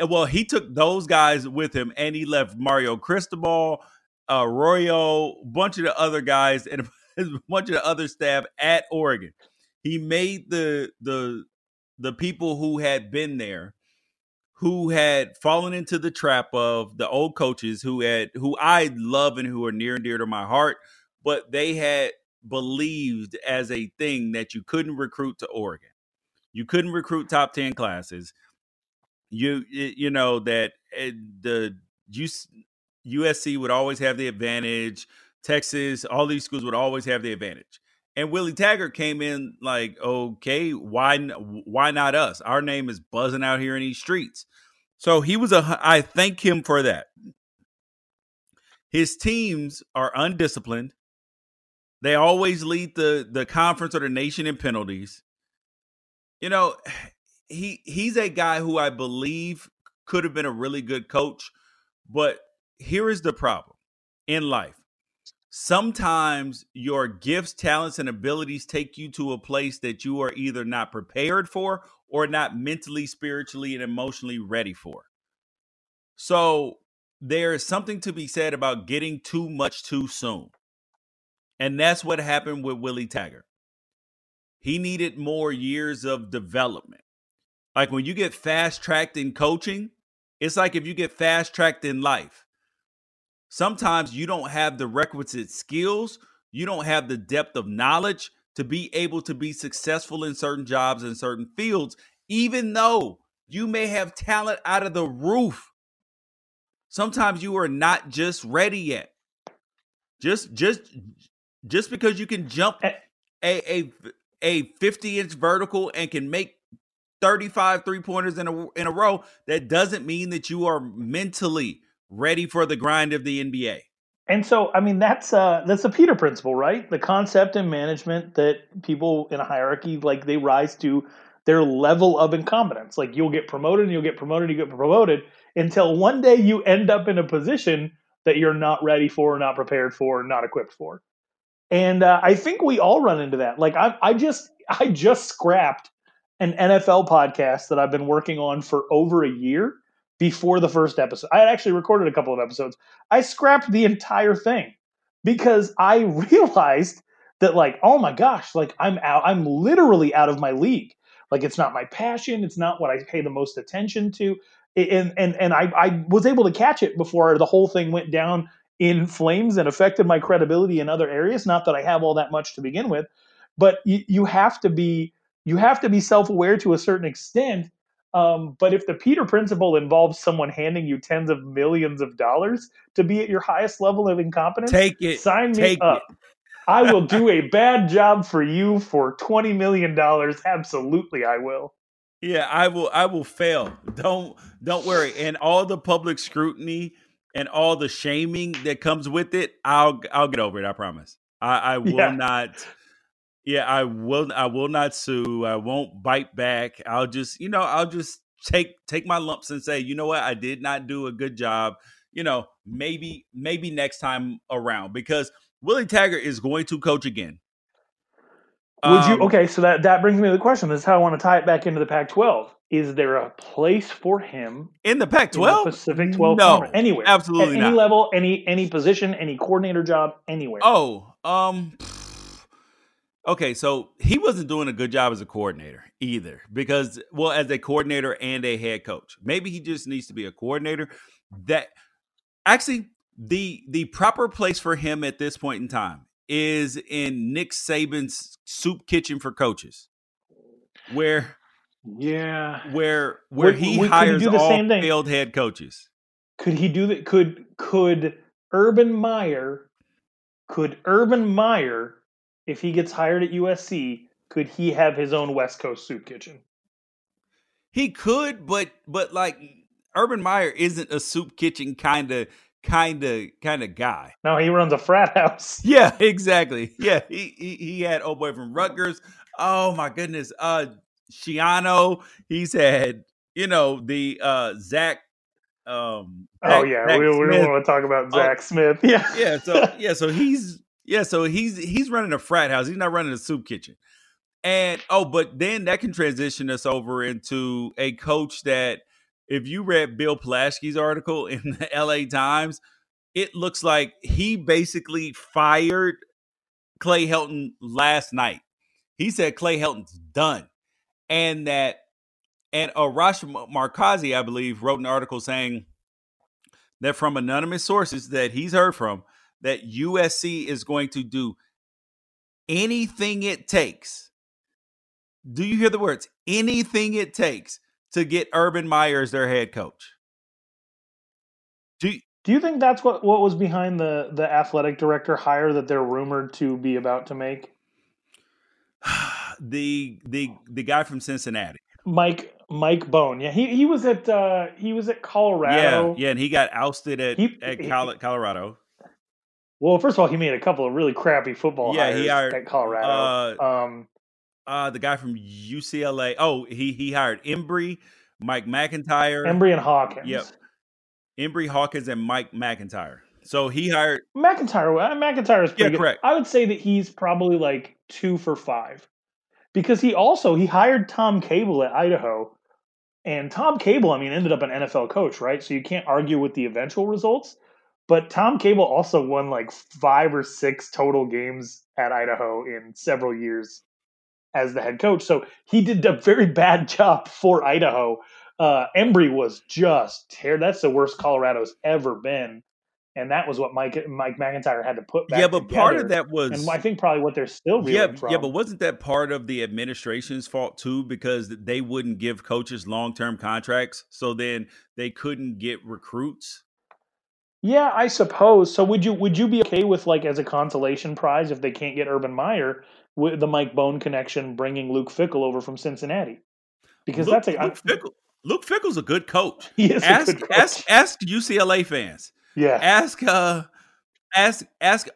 well, he took those guys with him, and he left Mario Cristobal, uh, Royo, a bunch of the other guys, and a bunch of the other staff at Oregon. He made the the the people who had been there, who had fallen into the trap of the old coaches, who had who I love and who are near and dear to my heart, but they had believed as a thing that you couldn't recruit to Oregon. You couldn't recruit top 10 classes you you know that eh, the USC would always have the advantage. Texas, all these schools would always have the advantage. And Willie Taggart came in like, okay, why why not us? Our name is buzzing out here in these streets. So he was a. I thank him for that. His teams are undisciplined. They always lead the the conference or the nation in penalties. You know, he he's a guy who I believe could have been a really good coach, but here is the problem in life. Sometimes your gifts, talents, and abilities take you to a place that you are either not prepared for or not mentally, spiritually, and emotionally ready for. So there is something to be said about getting too much too soon. And that's what happened with Willie Taggart. He needed more years of development. Like when you get fast tracked in coaching, it's like if you get fast tracked in life. Sometimes you don't have the requisite skills, you don't have the depth of knowledge to be able to be successful in certain jobs in certain fields, even though you may have talent out of the roof. Sometimes you are not just ready yet. Just just just because you can jump eh a a a 50 inch vertical and can make 35 three pointers in a in a row, that doesn't mean that you are mentally ready for the grind of the NBA. And so, I mean, that's uh, that's the Peter principle, right? The concept in management that people in a hierarchy like they rise to their level of incompetence. Like you'll get promoted, and you'll get promoted, and you get promoted until one day you end up in a position that you're not ready for, not prepared for, not equipped for. And uh, I think we all run into that. Like I, I just I just scrapped an NFL podcast that I've been working on for over a year before the first episode. I had actually recorded a couple of episodes. I scrapped the entire thing because I realized that like, oh my gosh, like I'm out I'm literally out of my league. Like it's not my passion, it's not what I pay the most attention to. And and and I, I was able to catch it before the whole thing went down in flames and affected my credibility in other areas. Not that I have all that much to begin with, but you, you have to be you have to be self-aware to a certain extent. Um, but if the peter principle involves someone handing you tens of millions of dollars to be at your highest level of incompetence take it. sign me up. i will do a bad job for you for 20 million dollars. Absolutely i will. Yeah i will i will fail. Don't don't worry. And all the public scrutiny and all the shaming that comes with it i'll i'll get over it i promise i, I will yeah. not yeah, I will. I will not sue. I won't bite back. I'll just, you know, I'll just take take my lumps and say, you know what, I did not do a good job. You know, maybe maybe next time around because Willie Taggart is going to coach again. Would um, you? Okay, so that that brings me to the question. This is how I want to tie it back into the Pac-12. Is there a place for him in the Pac-12, in the Pacific 12 no, anywhere, absolutely at not. any level, any any position, any coordinator job, anywhere. Oh, um, okay, so he wasn't doing a good job as a coordinator either, because well, as a coordinator and a head coach, maybe he just needs to be a coordinator. That actually the the proper place for him at this point in time is in Nick Saban's soup kitchen for coaches, where yeah, where where Would- he would- he hires the all same thing? failed head coaches. could he do that? Could could Urban Meyer? Could Urban Meyer, if he gets hired at USC, could he have his own West Coast soup kitchen? He could, but but like Urban Meyer isn't a soup kitchen kind of kind of kind of guy. No, he runs a frat house. Yeah, exactly. Yeah, he he, he had old boy from Rutgers. Oh my goodness, uh, Schiano. He's had you know the uh Zach. Um, Oh Zach- yeah, Zach we, Smith. don't want to talk about Oh, Zach Smith. Yeah, yeah so yeah so he's yeah so he's he's running a frat house he's not running a soup kitchen and oh but then that can transition us over into a coach that if you read bill Plaschke's article in the la times it looks like he basically fired clay helton last night he said clay helton's done and that and uh, arash markazi i believe wrote an article saying that from anonymous sources that he's heard from that USC is going to do anything it takes. Do you hear the words? Anything it takes to get Urban Meyer as their head coach. Do you- Do you think that's what, what was behind the the athletic director hire that they're rumored to be about to make? the the the guy from Cincinnati. Mike Mike Bohn. Yeah, he he was at uh, he was at Colorado. Yeah, yeah, and he got ousted at He- at Colorado. Well, first of all, he made a couple of really crappy football Yeah, hires he hired, at Colorado. um, Uh, the guy from UCLA. Oh, he he hired Embree, Mike MacIntyre, Embree and Hawkins. Yep. Embree Hawkins, and Mike MacIntyre. So he hired. MacIntyre. uh, MacIntyre is pretty Yeah, good. correct. I would say that he's probably like two for five, because he also he hired Tom Cable at Idaho, and Tom Cable, I mean, ended up an NFL coach, right? So you can't argue with the eventual results. But Tom Cable also won like five or six total games at Idaho in several years as the head coach. So he did a very bad job for Idaho. Uh, Embree was just tear. That's the worst Colorado's ever been, and that was what Mike Mike MacIntyre had to put back. yeah, but part of that was. and I think probably what they're still yeah, from. yeah, but wasn't that part of the administration's fault too? Because they wouldn't give coaches long term contracts, so then they couldn't get recruits. Yeah, I suppose. So would you would you be okay with like as a consolation prize if they can't get Urban Meyer with the Mike Bohn connection bringing Luke Fickell over from Cincinnati? Because Luke, that's a Luke Fickell. Luke Fickell's a good coach. he is a Ask good coach. ask ask UCLA fans. Yeah, Ask uh ask ask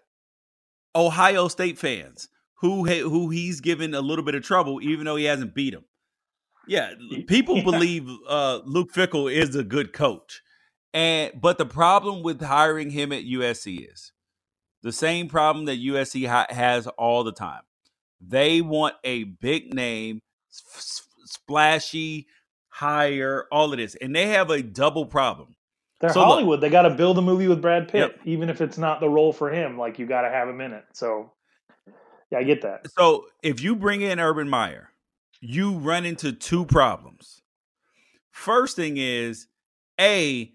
Ohio State fans who who he's given a little bit of trouble, even though he hasn't beat him. Yeah, people Yeah. believe uh, Luke Fickell is a good coach, and but the problem with hiring him at USC is the same problem that USC ha- has all the time. They want a big name, s- splashy hire, all of this, and they have a double problem. They're so look- Hollywood. they got to build a movie with Brad Pitt, Yep. even if it's not the role for him. Like you got to have him in it. So yeah, I get that. So if you bring in Urban Meyer, you run into two problems. First thing is, A,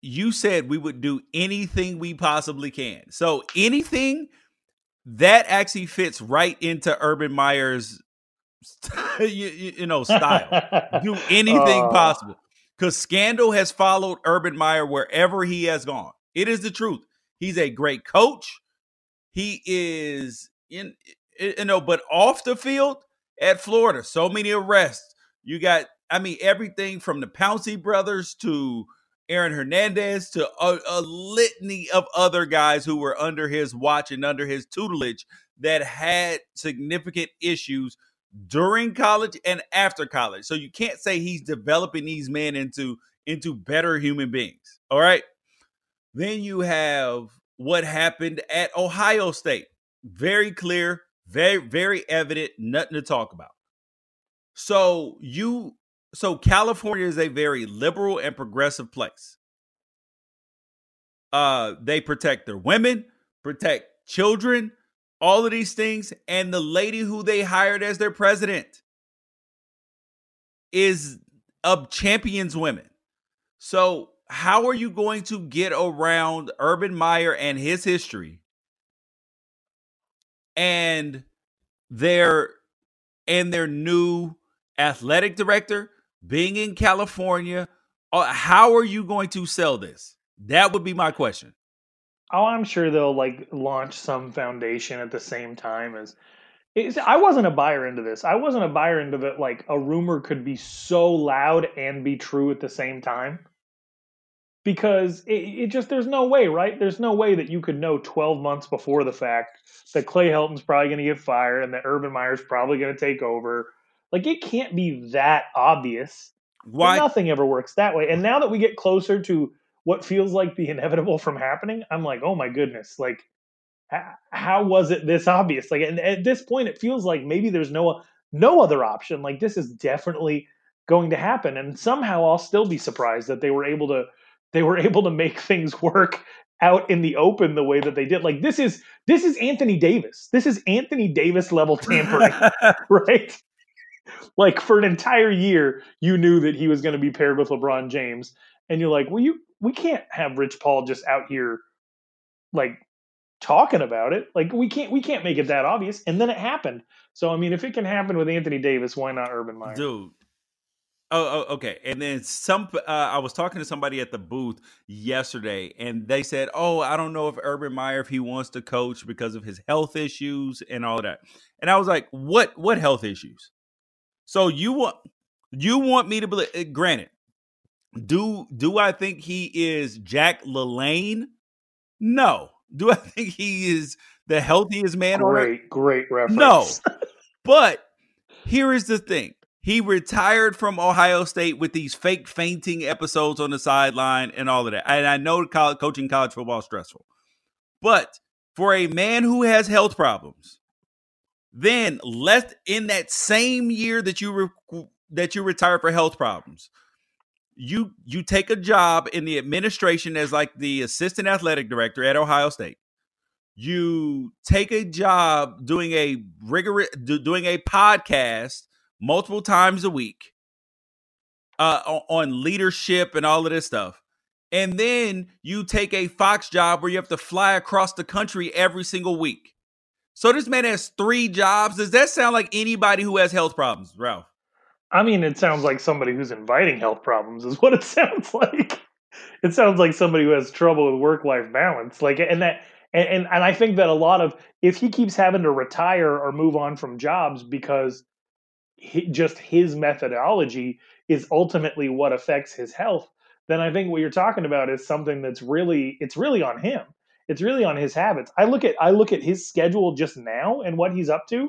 you said we would do anything we possibly can. So anything that actually fits right into Urban Meyer's you, you- you know style. do anything Uh, possible. Because Scandal has followed Urban Meyer wherever he has gone. It is the truth. He's a great coach. He is in eh, eh, you know, but off the field at Florida, so many arrests. You got, I mean, everything from the Pouncey brothers to Aaron Hernandez to a, a litany of other guys who were under his watch and under his tutelage that had significant issues during college and after college. So you can't say he's developing these men into into better human beings. All right. Then you have what happened at Ohio State. Very clear, very very evident, nothing to talk about. So you so California is a very liberal and progressive place. Uh, they protect their women, protect children, all of these things, and the lady who they hired as their president is of champions women. So how are you going to get around Urban Meyer and his history and their and their new athletic director being in California? Uh, how are you going to sell this? That would be my question. Oh, I'm sure they'll like launch some foundation at the same time as. I wasn't a buyer into this. I wasn't a buyer into that. Like a rumor could be so loud and be true at the same time because it, it, just there's no way, right? There's no way that you could know 12 months before the fact that Clay Helton's probably going to get fired and that Urban Meyer's probably going to take over. Like it can't be that obvious. Why nothing ever works that way. And now that we get closer to what feels like the inevitable from happening, I'm like, oh my goodness, like how was it this obvious? Like and at this point, it feels like maybe there's no no other option. Like this is definitely going to happen, and somehow I'll still be surprised that they were able to they were able to make things work out in the open the way that they did. Like this is this is Anthony Davis. This is Anthony Davis level tampering, right? Like for an entire year, you knew that he was going to be paired with LeBron James, and you're like, well, you we can't have Rich Paul just out here like talking about it. Like we can't we can't make it that obvious. And then it happened. So I mean, if it can happen with Anthony Davis, why not Urban Meyer? Dude, Oh, oh, okay. And then some. Uh, I was talking to somebody at the booth yesterday, and they said, "Oh, I don't know if Urban Meyer if he wants to coach because of his health issues and all that." And I was like, "What? What health issues?" So you want you want me to believe? Eh, granted, do do I think he is Jack LaLanne? No. Do I think he is the healthiest man? Great, great reference. No. but here is the thing he retired from Ohio State with these fake fainting episodes on the sideline and all of that. And I know college, coaching college football is stressful. But for a man who has health problems, then left in that same year that you re- that you retire for health problems, you you take a job in the administration as like the assistant athletic director at Ohio State. You take a job doing a rigorous doing a podcast multiple times a week uh, on leadership and all of this stuff. And then you take a Fox job where you have to fly across the country every single week. So this man has three jobs. Does that sound like anybody who has health problems, Ralph? I mean, it sounds like somebody who's inviting health problems is what it sounds like. It sounds like somebody who has trouble with work life balance. Like, and that, and, and, and I think that a lot of, if he keeps having to retire or move on from jobs because just his methodology is ultimately what affects his health, then I think what you're talking about is something that's really it's really on him. It's really on his habits. I look at I look at his schedule just now and what he's up to,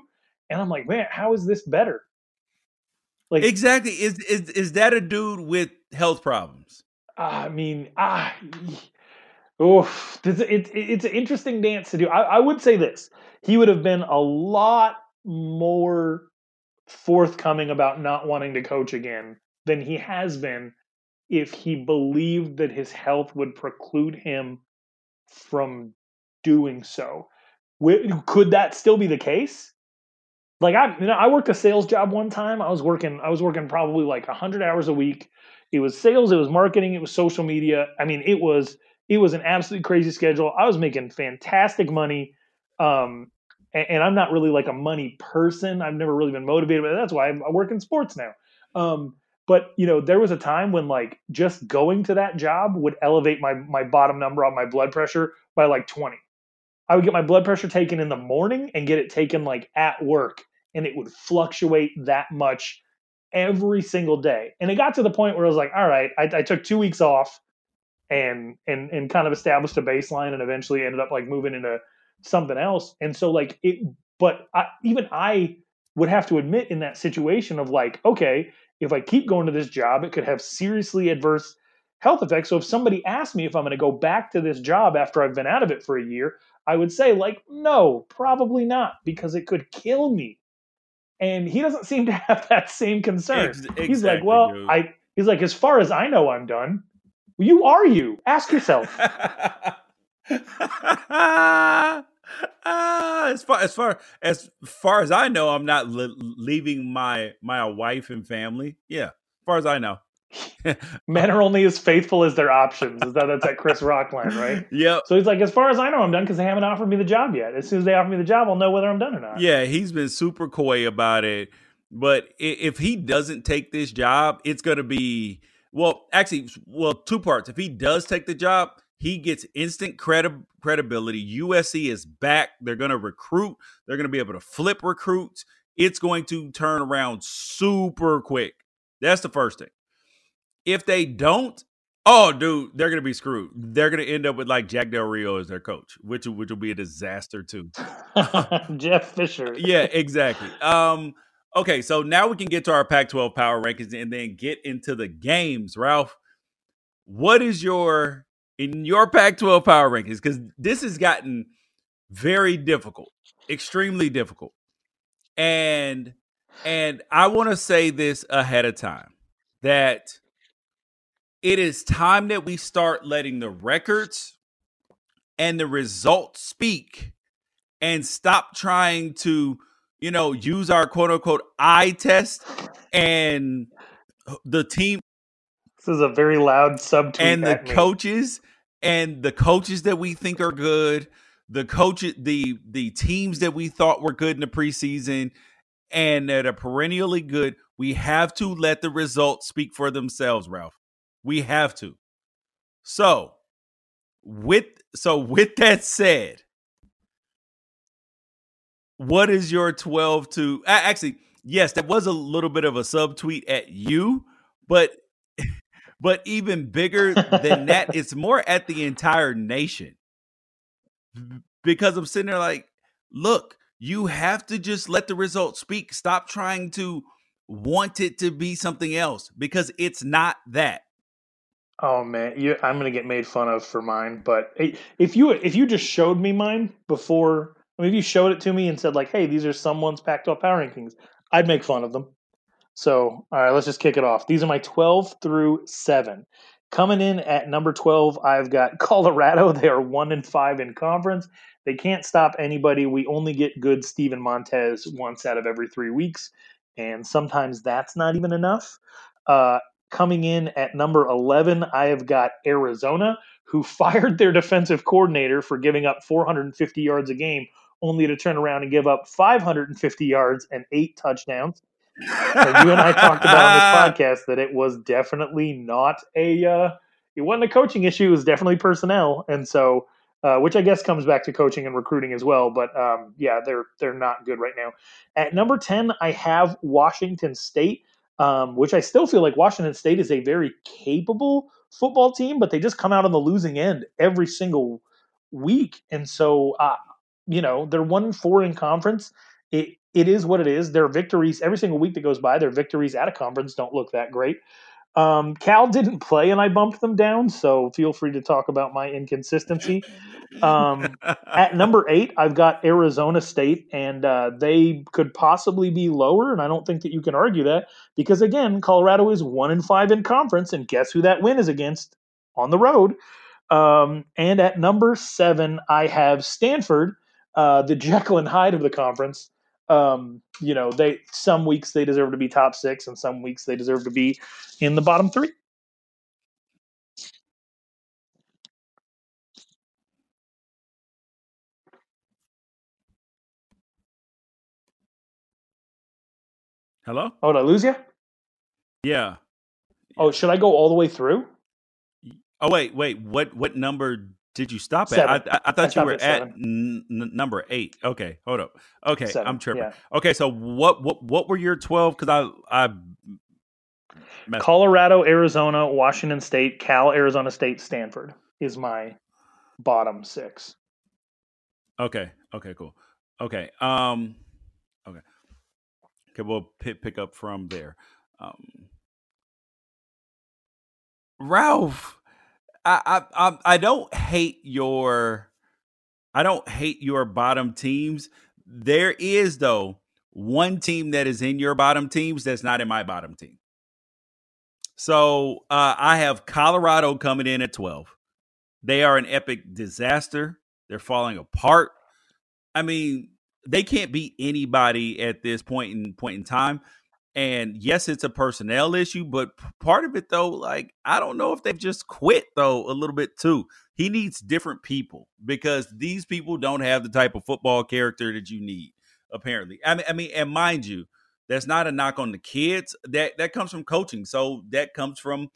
and I'm like, man, how is this better? Like exactly is is is that a dude with health problems? I mean, ah, oof, it's, it, it's an interesting dance to do. I, I would say this: he would have been a lot more forthcoming about not wanting to coach again than he has been if he believed that his health would preclude him from doing so. Could that still be the case? Like I, you know, I worked a sales job one time. I was working, I was working probably like hundred hours a week. It was sales, it was marketing, it was social media. I mean, it was, it was an absolutely crazy schedule. I was making fantastic money. Um, and, and, I'm not really like a money person. I've never really been motivated, but that's why I work in sports now. Um, but you know, there was a time when like just going to that job would elevate my my bottom number on my blood pressure by like 20. I would get my blood pressure taken in the morning and get it taken like at work, and it would fluctuate that much every single day. And it got to the point where I was like, all right, I, I took two weeks off and and and kind of established a baseline, and eventually ended up like moving into something else. And so like it, but I, even I would have to admit in that situation of like, okay, if I keep going to this job, it could have seriously adverse health effects. So if somebody asked me if I'm going to go back to this job after I've been out of it for a year, I would say like, no, probably not because it could kill me. And he doesn't seem to have that same concern. Ex- he's like, well, dude. I. He's like, as far as I know, I'm done. You are you? Ask yourself. Ah, as far as far as far as I know, I'm not li- leaving my my wife and family. Yeah, as far as I know. Men are only as faithful as their options. Is that that's that Chris Rock line, right? Yep. So he's like, as far as I know, I'm done because they haven't offered me the job yet. As soon as they offer me the job, I'll know whether I'm done or not. Yeah, he's been super coy about it. But if he doesn't take this job, it's going to be well, actually, well, two parts. If he does take the job, he gets instant credi- credibility. USC is back. They're going to recruit. They're going to be able to flip recruits. It's going to turn around super quick. That's the first thing. If they don't, oh, dude, they're going to be screwed. They're going to end up with like Jack Del Rio as their coach, which which will be a disaster too. Jeff Fisher. yeah, exactly. Um, okay, so now we can get to our Pac-12 power rankings and then get into the games. Ralph, what is your in your Pac-12 power rankings? Because this has gotten very difficult, extremely difficult, and and I want to say this ahead of time that it is time that we start letting the records and the results speak and stop trying to, you know, use our quote unquote eye test and the team This is a very loud subtweet. and the me. coaches and the coaches that we think are good, the coach the the teams that we thought were good in the preseason and that are perennially good, we have to let the results speak for themselves, Ralph. We have to. So, with so with that said, what is your 12 to actually yes that was a little bit of a subtweet at you but but even bigger than that it's more at the entire nation. Because i'm sitting there like look you have to just let the results speak. Stop trying to want it to be something else because it's not that Oh man, you, I'm gonna get made fun of for mine. But if you if you just showed me mine before, I mean, if you showed it to me and said like, "Hey, these are someone's Pac-12 power rankings," I'd make fun of them. So, all right, let's just kick it off. These are my 12 through seven. Coming in at number 12, I've got Colorado. They are one and five in conference. They can't stop anybody. We only get good Steven Montez once out of every three weeks, and sometimes that's not even enough. Uh, coming in at number 11, I have got Arizona, who fired their defensive coordinator for giving up 450 yards a game, only to turn around and give up 550 yards and eight touchdowns. And you and I talked about on this podcast that it was definitely not a uh, it wasn't a coaching issue. It was definitely personnel, and so uh, which I guess comes back to coaching and recruiting as well. But um, yeah, they're they're not good right now. At number ten, I have Washington State, um, which I still feel like Washington State is a very capable football team, but they just come out on the losing end every single week, and so uh, you know they're one four in conference. It it is what it is. Their victories every single week that goes by, their victories at a conference don't look that great. Um, Cal didn't play, and I bumped them down. So feel free to talk about my inconsistency. Um, At number eight, I've got Arizona State, and uh, they could possibly be lower. And I don't think that you can argue that because again, Colorado is one and five in conference, and guess who that win is against on the road? Um, and at number seven, I have Stanford, uh, the Jekyll and Hyde of the conference. Um, you know, they some weeks they deserve to be top six, and some weeks they deserve to be in the bottom three. hello Oh, did I lose you? yeah Oh, should I go all the way through? oh wait wait what what number did you stop at i, I, I I thought you were at at n- number eight okay hold up okay Seven, i'm tripping yeah. okay so what what what were your 12 because i i messed Colorado, Arizona, Washington State, Cal, Arizona State, Stanford is my bottom six. Okay. Okay. Cool. Okay. Um. Okay. Okay. We'll pick pick up from there. Um. Ralph, I I I, don't hate your, I don't hate your bottom teams. There is though one team that is in your bottom teams that's not in my bottom team. So uh, I have Colorado coming in at 12. They are an epic disaster. They're falling apart. I mean, they can't beat anybody at this point in point in time. And yes, it's a personnel issue, but part of it though, like I don't know if they've just quit though a little bit too. He needs different people because these people don't have the type of football character that you need. Apparently, I mean, I mean, and mind you, that's not a knock on the kids. That that comes from coaching. So that comes from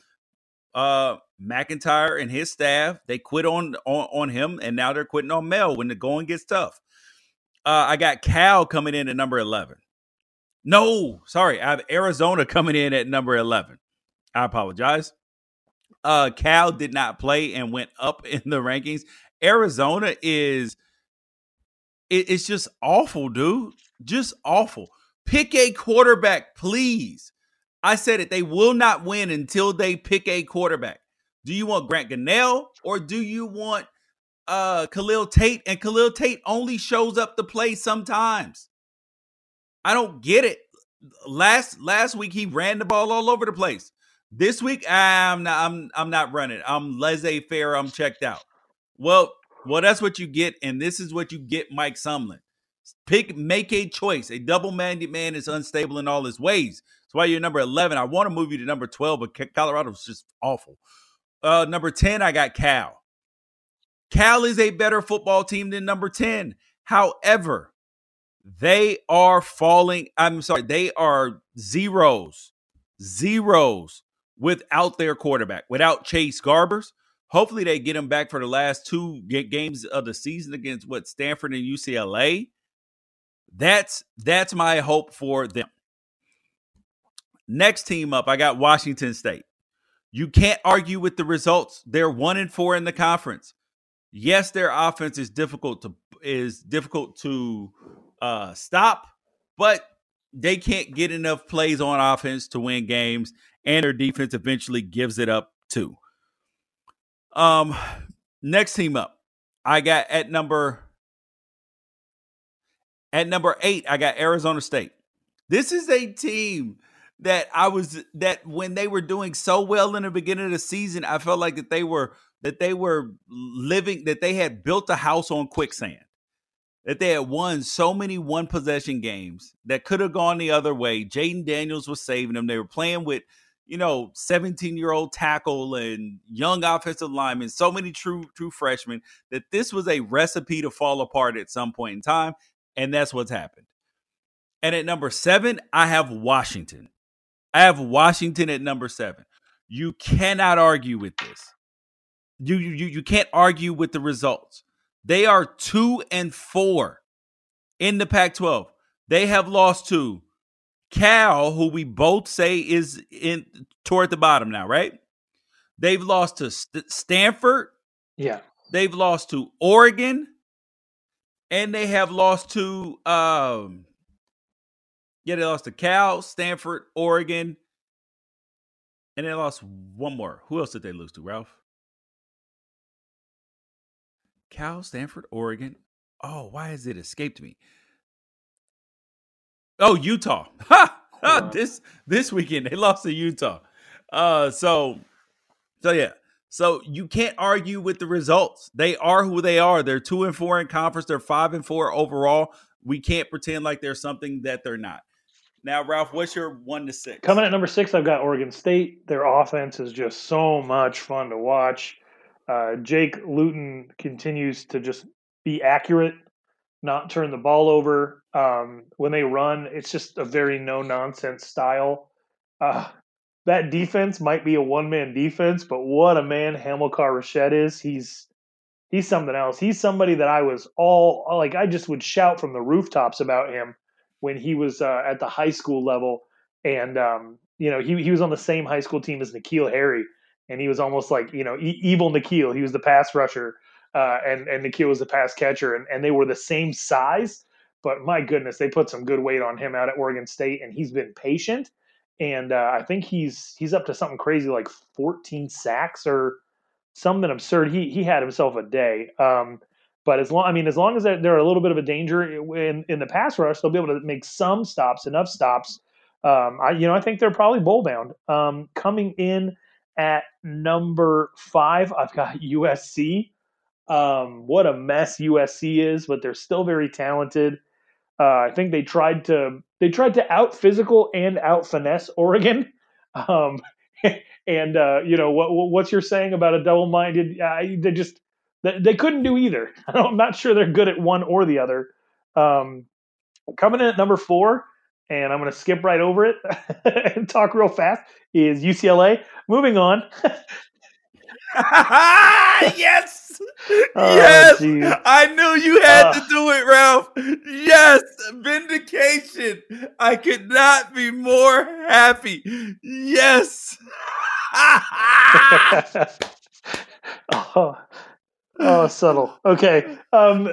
uh MacIntyre and his staff. They quit on on, on him, and now they're quitting on Mel when the going gets tough. Uh, I got Cal coming in at number eleven. No, sorry, I have Arizona coming in at number eleven. I apologize. Uh, Cal did not play and went up in the rankings. Arizona is it, it's just awful, dude. Just awful. Pick a quarterback, please. I said it. They will not win until they pick a quarterback. Do you want Grant Gunnell or do you want uh Khalil Tate? And Khalil Tate only shows up to play sometimes. I don't get it. Last last week he ran the ball all over the place. This week I'm not I'm I'm not running. I'm laissez-faire. I'm checked out. Well, well, that's what you get, and this is what you get, Mike Sumlin. Pick, make a choice. A double-minded man is unstable in all his ways. That's why you're number 11. I want to move you to number 12, but Colorado's just awful. Uh, number 10, I got Cal. Cal is a better football team than number 10. However, they are falling. I'm sorry, they are zeros, zeros without their quarterback, without Chase Garbers, Hopefully, they get him back for the last two games of the season against what Stanford and UCLA. That's that's my hope for them. Next team up, I got Washington State. You can't argue with the results. They're one and four in the conference. Yes, their offense is difficult to is difficult to uh, stop, but they can't get enough plays on offense to win games, and their defense eventually gives it up too. Um, next team up, I got at number at number eight. I got Arizona State. This is a team that I was that when they were doing so well in the beginning of the season, I felt like that they were that they were living that they had built a house on quicksand. That they had won so many one possession games that could have gone the other way. Jayden Daniels was saving them. They were playing with you know, 17 year old tackle and young offensive linemen, so many true true freshmen that this was a recipe to fall apart at some point in time, and that's what's happened. And at number seven, I have Washington. I have Washington at number seven. You cannot argue with this. You you you can't argue with the results. They are two and four in the Pac-12. They have lost to Cal, who we both say is in toward the bottom now, right? They've lost to St- Stanford. Yeah. They've lost to Oregon. And they have lost to um yeah, they lost to Cal, Stanford, Oregon. And they lost one more. Who else did they lose to, Ralph? Cal, Stanford, Oregon. Oh, why has it escaped me? Oh, Utah. Ha! ha this this weekend they lost to Utah. Uh so so yeah. So you can't argue with the results. They are who they are. They're 2 and 4 in conference, they're 5 and 4 overall. We can't pretend like they're something that they're not. Now, Ralph, what's your 1 to 6? Coming at number 6, I've got Oregon State. Their offense is just so much fun to watch. Uh, Jake Luton continues to just be accurate not turn the ball over. Um, when they run, it's just a very no nonsense style. Uh, that defense might be a one man defense, but what a man Hamilcar Rashed is. He's he's something else. He's somebody that I was all like I just would shout from the rooftops about him when he was uh, at the high school level, and um, you know he he was on the same high school team as N'Keal Harry, and he was almost like you know e- evil N'Keal. He was the pass rusher uh, and and N'Keal was the pass catcher, and, and they were the same size. But my goodness, they put some good weight on him out at Oregon State, and he's been patient. And uh, I think he's he's up to something crazy like 14 sacks or something absurd. He he had himself a day. Um, But as long, I mean, as long as they're a little bit of a danger in in the pass rush, they'll be able to make some stops, enough stops. Um, I, you know, I think they're probably bowl bound. Um, coming in at number five, I've got USC. Um, what a mess USC is, but they're still very talented. Uh, I think they tried to they tried to out physical and out finesse Oregon. Um, and uh, you know what what's your saying about a double minded? Uh, they just they, they, couldn't do either. I'm not sure they're good at one or the other. Um, coming in at number four, and I'm going to skip right over it and talk real fast. Is UCLA moving on? yes. Oh, yes, geez. I knew you had uh, to do it, Ralph. Yes, vindication. I could not be more happy. Yes. oh, oh, subtle. Okay. Um,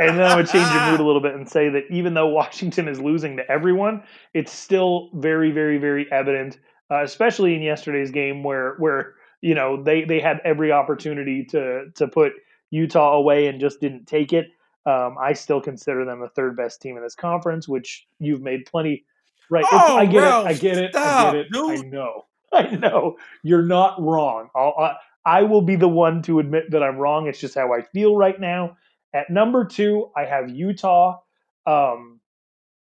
and then I would change your mood a little bit and say that even though Washington is losing to everyone, it's still very, very, very evident, uh, especially in yesterday's game where where you know they they had every opportunity to to put Utah away and just didn't take it. Um, I still consider them the third best team in this conference, which you've made plenty. Right, oh, I get Ralph, it. I get it. Stop, I get it. Dude. I know. I know. You're not wrong. I'll, I, I will be the one to admit that I'm wrong. It's just how I feel right now. At number two, I have Utah. Um,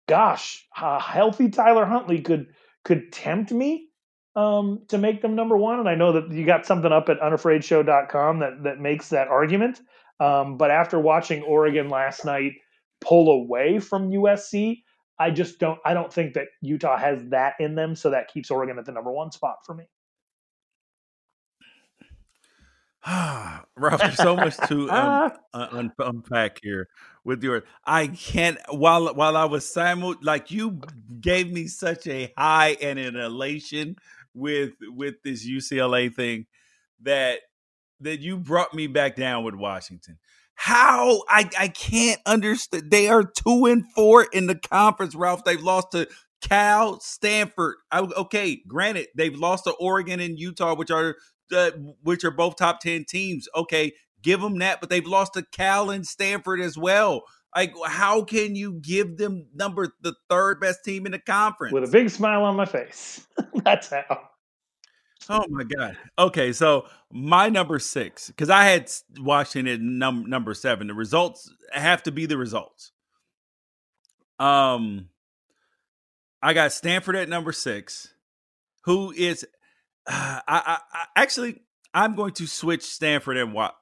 gosh, healthy Tyler Huntley could could tempt me um, to make them number one. And I know that you got something up at unafraidshow.com that, that makes that argument. Um, but after watching Oregon last night pull away from USC, I just don't I don't think that Utah has that in them. So that keeps Oregon at the number one spot for me. Ralph, there's so much to um, un- unpack here with your. I can't. While while I was simul, like you gave me such a high and an elation with with this UCLA thing that that you brought me back down with Washington. How I I can't understand. They are two and four in the conference, Ralph. They've lost to Cal, Stanford. I, okay, granted, they've lost to Oregon and Utah, which are uh, which are both top ten teams. Okay, give them that, but they've lost to Cal and Stanford as well. Like, how can you give them number the third best team in the conference with a big smile on my face? That's how. Oh my god. Okay, so my number six because I had Washington num- number seven. The results have to be the results. Um, I got Stanford at number six, who is, I, I, I actually I'm going to switch Stanford and what?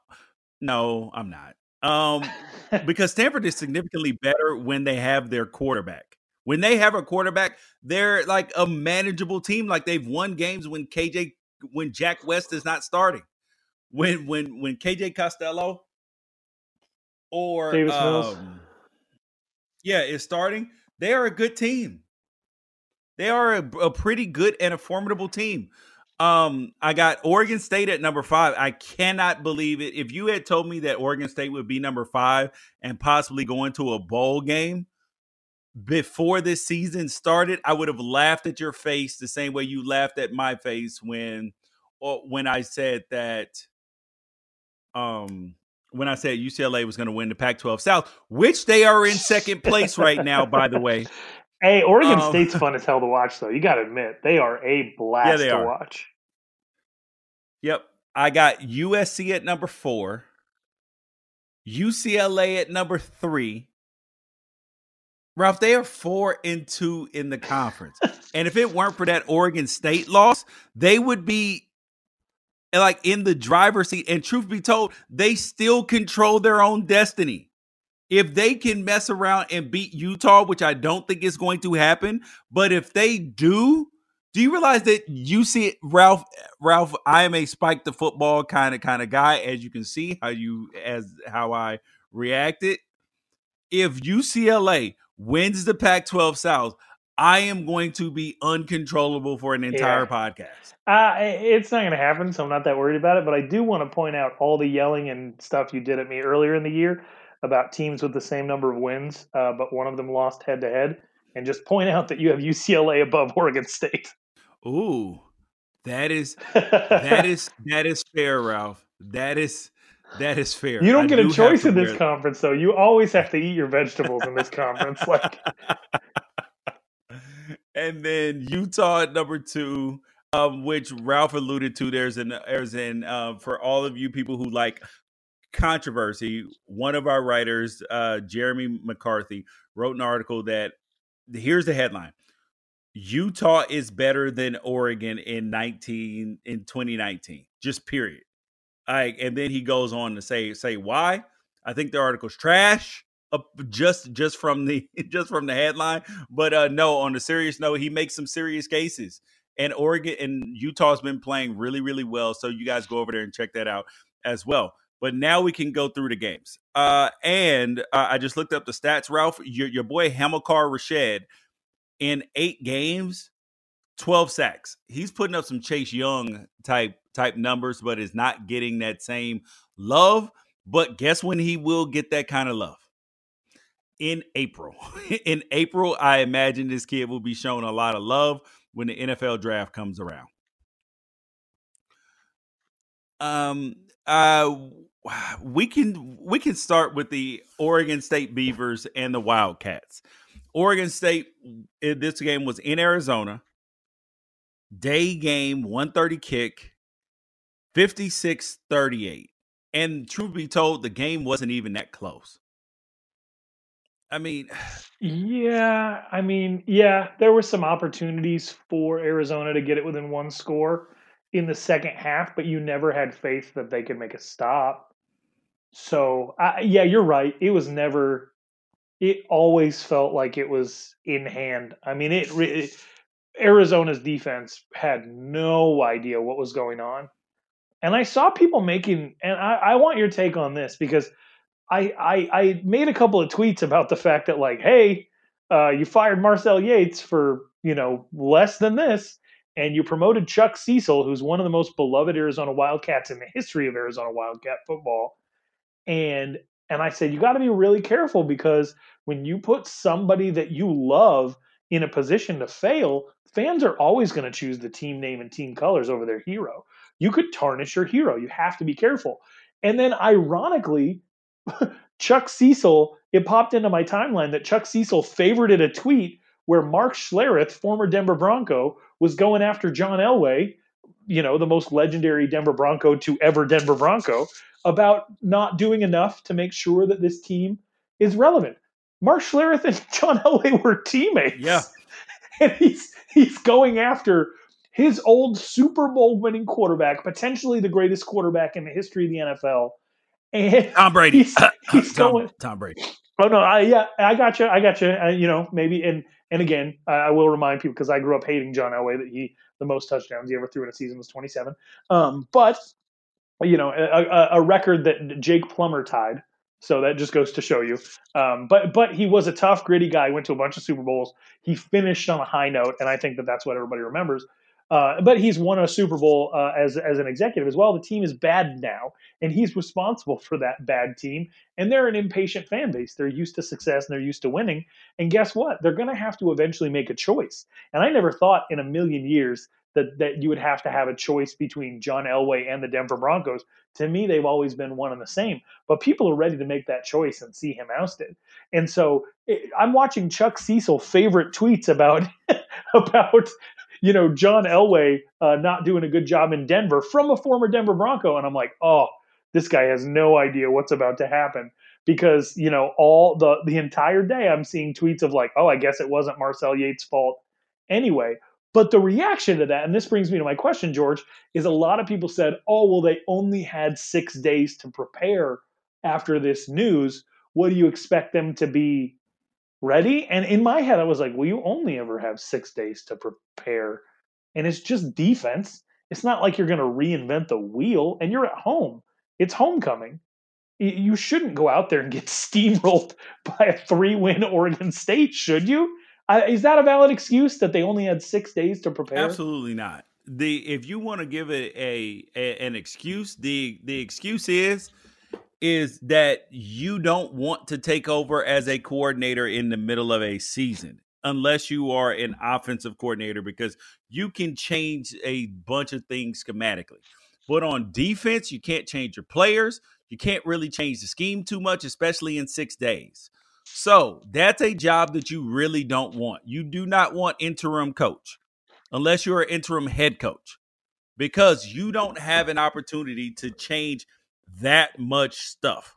No, I'm not. Um, because Stanford is significantly better when they have their quarterback. When they have a quarterback, they're like a manageable team. Like they've won games when KJ, when Jack West is not starting. When when when KJ Costello or Davis Mills. Um, yeah, is starting. They are a good team. They are a, a pretty good and a formidable team. Um, I got Oregon State at number five. I cannot believe it. If you had told me that Oregon State would be number five and possibly go into a bowl game before this season started, I would have laughed at your face the same way you laughed at my face when, or when I said that, um, when I said UCLA was going to win the Pac-12 South, which they are in second place right now, by the way. Hey, Oregon um, State's fun as hell to watch, though. You got to admit they are a blast yeah, to are. watch. Yep. I got USC at number four, UCLA at number three. Ralph, they are four and two in the conference. and if it weren't for that Oregon State loss, they would be like in the driver's seat. And truth be told, they still control their own destiny. If they can mess around and beat Utah, which I don't think is going to happen, but if they do, do you realize that you see Ralph? Ralph, I am a spike the football kind of kind of guy, as you can see how you as how I reacted. If UCLA wins the Pac-12 South, I am going to be uncontrollable for an entire yeah. podcast. Uh, it's not going to happen, so I'm not that worried about it. But I do want to point out all the yelling and stuff you did at me earlier in the year about teams with the same number of wins, uh, but one of them lost head to head, and just point out that you have UCLA above Oregon State. Ooh, that is that is that is fair, Ralph. That is That is fair. You don't I get do a choice in this conference, though. You always have to eat your vegetables in this conference. Like, and then Utah at number two, um, which Ralph alluded to. There's an there's an uh, for all of you people who like controversy. One of our writers, uh, Jeremy McCarthy, wrote an article that here's the headline: Utah is better than Oregon in 19 in 2019. Just period. Like, and then he goes on to say say why. I think the article's trash. Uh, just just from the just from the headline, but uh no. On a serious note, he makes some serious cases, and Oregon and Utah's been playing really really well. So you guys go over there and check that out as well. But now we can go through the games. Uh, and uh, I just looked up the stats, Ralph. Your, your boy Hamilcar Rashed in eight games, 12 sacks. He's putting up some Chase Young type type numbers, but is not getting that same love. But guess when he will get that kind of love? In April. in April, I imagine this kid will be shown a lot of love when the NFL draft comes around. Um uh we can we can start with the Oregon State Beavers and the Wildcats. Oregon State this game was in Arizona. Day game 130 kick 56 38. And truth be told, the game wasn't even that close. I mean, yeah, I mean, yeah, there were some opportunities for Arizona to get it within one score in the second half, but you never had faith that they could make a stop. So, I, yeah, you're right. It was never, it always felt like it was in hand. I mean, it, it Arizona's defense had no idea what was going on. And I saw people making, and I, I want your take on this because I, I, I made a couple of tweets about the fact that like, hey, uh, you fired Marcel Yates for you know less than this, and you promoted Chuck Cecil, who's one of the most beloved Arizona Wildcats in the history of Arizona Wildcat football, and and I said you got to be really careful because when you put somebody that you love in a position to fail, fans are always going to choose the team name and team colors over their hero you could tarnish your hero. You have to be careful. And then, ironically, Chuck Cecil, it popped into my timeline that Chuck Cecil favorited a tweet where Mark Schlereth, former Denver Bronco, was going after John Elway, you know, the most legendary Denver Bronco to ever Denver Bronco, about not doing enough to make sure that this team is relevant. Mark Schlereth and John Elway were teammates. Yeah. And he's he's going after his old Super Bowl winning quarterback, potentially the greatest quarterback in the history of the NFL. And Tom Brady. He's, he's Tom, going, Tom Brady. Oh no, I yeah, I got you. I got you. You know, maybe and and again, I will remind people because I grew up hating John Elway that he the most touchdowns he ever threw in a season was 27. Um, but you know, a, a, record that Jake Plummer tied. So that just goes to show you. Um, but but he was a tough, gritty guy. Went to a bunch of Super Bowls. He finished on a high note, and I think that that's what everybody remembers. Uh, but he's won a Super Bowl uh, as as an executive as well. The team is bad now, and he's responsible for that bad team. And they're an impatient fan base. They're used to success and they're used to winning. And guess what? They're going to have to eventually make a choice. And I never thought in a million years that that you would have to have a choice between John Elway and the Denver Broncos. To me, they've always been one and the same. But people are ready to make that choice and see him ousted. And so it, I'm watching Chuck Cecil favorite tweets about about you know, John Elway uh, not doing a good job in Denver from a former Denver Bronco. And I'm like, oh, this guy has no idea what's about to happen because, you know, all the, the entire day I'm seeing tweets of like, oh, I guess it wasn't Marcel Yates' fault anyway. But the reaction to that, and this brings me to my question, George, is a lot of people said, oh, well, they only had six days to prepare after this news. What do you expect them to be ready. And in my head, I was like, well, you only ever have six days to prepare. And it's just defense. It's not like you're going to reinvent the wheel and you're at home. It's homecoming. You shouldn't go out there and get steamrolled by a three win Oregon State, should you? Is that a valid excuse that they only had six days to prepare? Absolutely not. The if you want to give it a, a an excuse, the the excuse is is that you don't want to take over as a coordinator in the middle of a season unless you are an offensive coordinator because you can change a bunch of things schematically. But on defense, you can't change your players. You can't really change the scheme too much, especially in six days. So that's a job that you really don't want. You do not want interim coach unless you're an interim head coach because you don't have an opportunity to change that much stuff.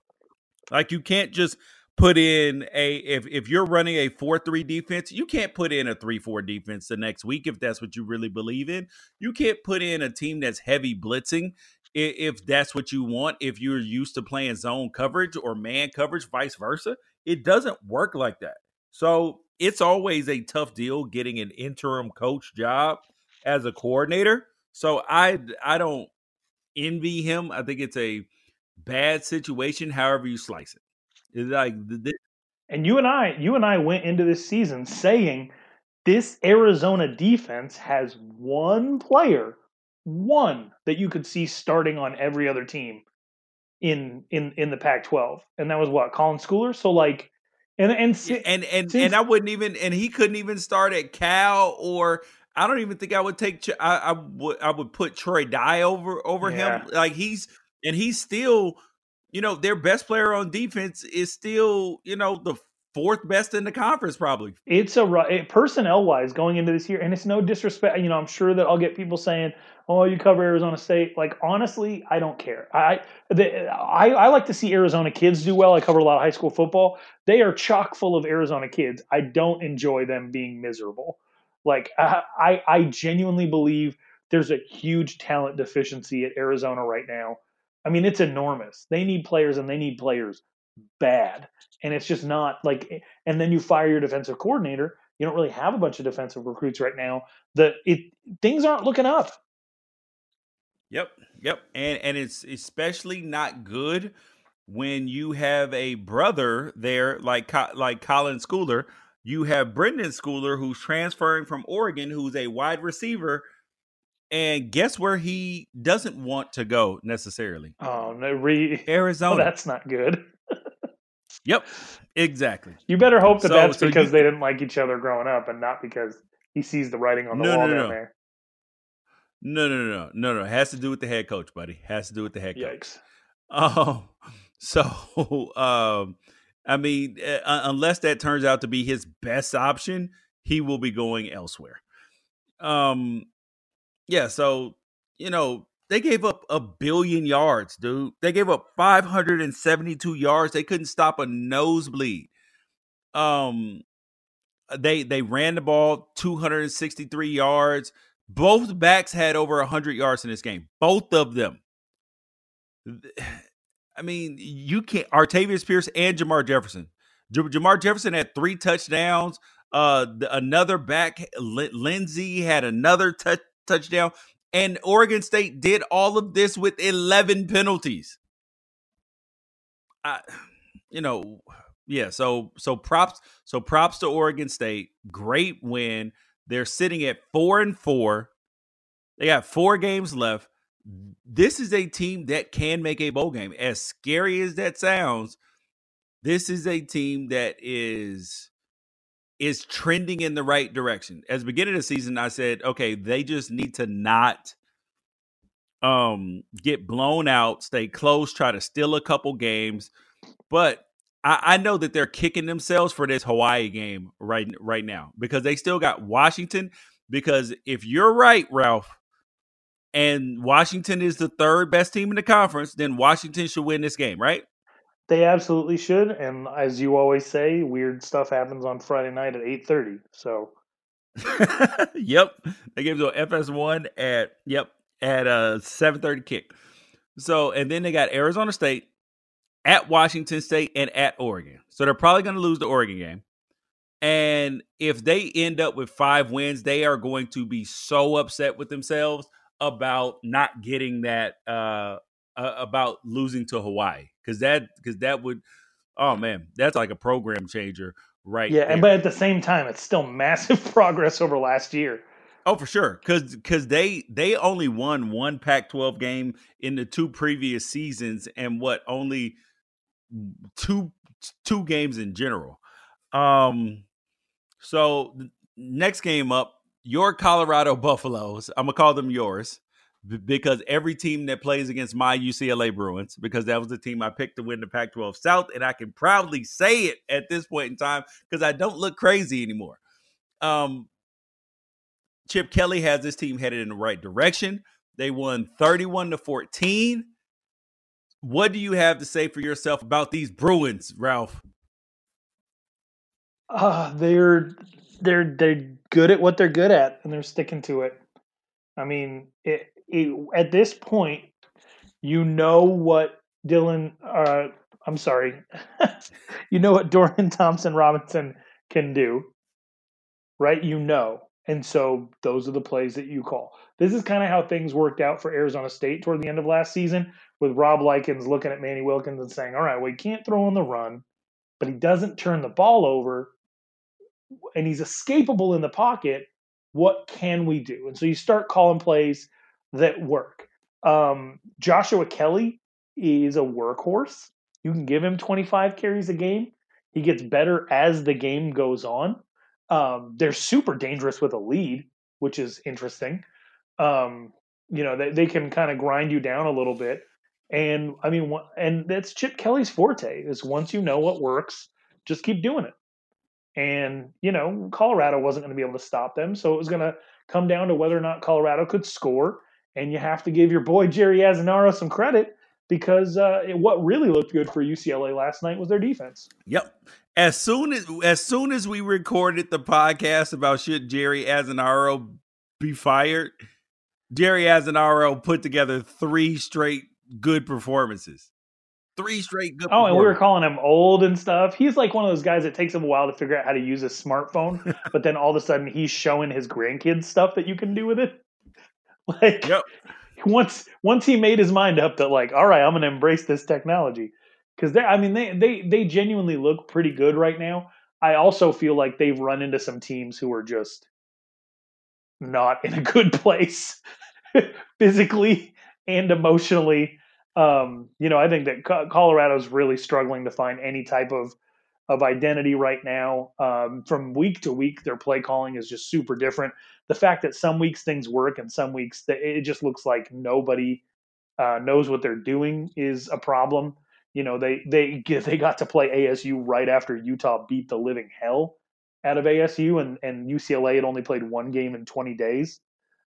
Like you can't just put in a if if you're running a 4-3 defense, you can't put in a 3-4 defense the next week if that's what you really believe in. You can't put in a team that's heavy blitzing if that's what you want. If you're used to playing zone coverage or man coverage, vice versa, it doesn't work like that. So it's always a tough deal getting an interim coach job as a coordinator. So I I don't envy him. I think it's a bad situation, however you slice it. It's like this. And you and I, you and I went into this season saying this Arizona defense has one player, one that you could see starting on every other team in in in the Pac-12, and that was what Colin Schooler. So like, and and and and, since, and I wouldn't even, and he couldn't even start at Cal or. I don't even think I would take. I, I would. I would put Troy Dye over over yeah. him. Like he's and he's still you know, their best player on defense is still, you know, the fourth best in the conference, probably. It's a personnel wise going into this year, and it's no disrespect. You know, I'm sure that I'll get people saying, "Oh, you cover Arizona State." Like, honestly, I don't care. I, the, I, I like to see Arizona kids do well. I cover a lot of high school football. They are chock full of Arizona kids. I don't enjoy them being miserable. Like, I, I, I genuinely believe there's a huge talent deficiency at Arizona right now I mean, it's enormous. They need players and they need players bad. And it's just not like, eh, and then you fire your defensive coordinator. You don't really have a bunch of defensive recruits right now. The it things aren't looking up. Yep, yep, and and it's especially not good when you have a brother there like like Colin Schooler. You have Brenden Schooler who's transferring from Oregon, who's a wide receiver and guess where he doesn't want to go necessarily? Oh no, re- Arizona. Oh, that's not good. yep, exactly. You better hope that so, that's so because you, they didn't like each other growing up, and not because he sees the writing on the no, wall no, no, down there. No, no, no, no, no, no. It has to do with the head coach, buddy. It has to do with the head Yikes. coach. Oh, so um, I mean, uh, unless that turns out to be his best option, he will be going elsewhere. Um, yeah, so you know they gave up a billion yards, dude. They gave up 572 yards. They couldn't stop a nosebleed. Um, they they ran the ball 263 yards. Both backs had over 100 yards in this game. Both of them. I mean, you can't. Artavis Pierce and Jamar Jefferson. J- Jermar Jefferson had three touchdowns. Uh, the, another back, L- Lindsey had another touch touchdown. And Oregon State did all of this with 11 penalties. I, you know, yeah. So so props so props to Oregon State. Great win. They're sitting at four and four. They got four games left. This is a team that can make a bowl game. As scary as that sounds, this is a team that is is trending in the right direction. As beginning of the season, I said, okay, they just need to not um get blown out, stay close, try to steal a couple games. But I, I know that they're kicking themselves for this Hawaii game right right now because they still got Washington. Because if you're right, Ralph, and Washington is the third best team in the conference, then Washington should win this game, right? They absolutely should, and as you always say, weird stuff happens on Friday night at eight thirty. So, yep, they gave to FS1 at yep at a seven thirty kick. So, and then they got Arizona State at Washington State and at Oregon. So they're probably going to lose the Oregon game. And if they end up with five wins, they are going to be so upset with themselves about not getting that uh, uh, about losing to Hawaii because that because that would oh man that's like a program changer right yeah and but at the same time it's still massive progress over last year. Oh for sure because because they they only won one pac 12 game in the two previous seasons and what only two two games in general. Um so next game up your colorado buffaloes i'm gonna call them yours because every team that plays against my UCLA Bruins, because that was the team I picked to win the Pac 12 South, and I can proudly say it at this point in time because I don't look crazy anymore. Um, Chip Kelly has this team headed in the right direction. They won 31 to 14. What do you have to say for yourself about these Bruins, Ralph? Uh, they're they're they're good at what they're good at, and they're sticking to it. I mean, it, it, at this point, you know what Dylan. Uh, I'm sorry, you know what Dorian Thompson Robinson can do, right? You know, and so those are the plays that you call. This is kind of how things worked out for Arizona State toward the end of last season, with Rob Likens looking at Manny Wilkins and saying, "All right, well, he can't throw on the run, but he doesn't turn the ball over." and he's escapable in the pocket, what can we do? And so you start calling plays that work. Um, Joshua Kelly is a workhorse. You can give him 25 carries a game. He gets better as the game goes on. Um, they're super dangerous with a lead, which is interesting. Um, you know, they, they can kind of grind you down a little bit. And I mean, and that's Chip Kelly's forte is once you know what works, just keep doing it. And, you know, Colorado wasn't going to be able to stop them. So it was going to come down to whether or not Colorado could score. And you have to give your boy Jerry Azzinaro some credit because uh, it, what really looked good for UCLA last night was their defense. Yep. As soon as as soon as we recorded the podcast about should Jerry Azzinaro be fired, Jerry Azzinaro put together three straight good performances. Three straight good. Oh, and we were calling him old and stuff. He's like one of those guys that takes him a while to figure out how to use a smartphone, but then all of a sudden he's showing his grandkids stuff that you can do with it. Like, yep. once once he made his mind up that like, all right, I'm going to embrace this technology because they, I mean, they they they genuinely look pretty good right now. I also feel like they've run into some teams who are just not in a good place physically and emotionally um, you know, I think that Colorado's really struggling to find any type of of identity right now. Um, from week to week, their play calling is just super different. The fact that some weeks things work and some weeks it just looks like nobody uh, knows what they're doing is a problem. You know, they they they got to play ASU right after Utah beat the living hell out of ASU, and and UCLA had only played one game in 20 days.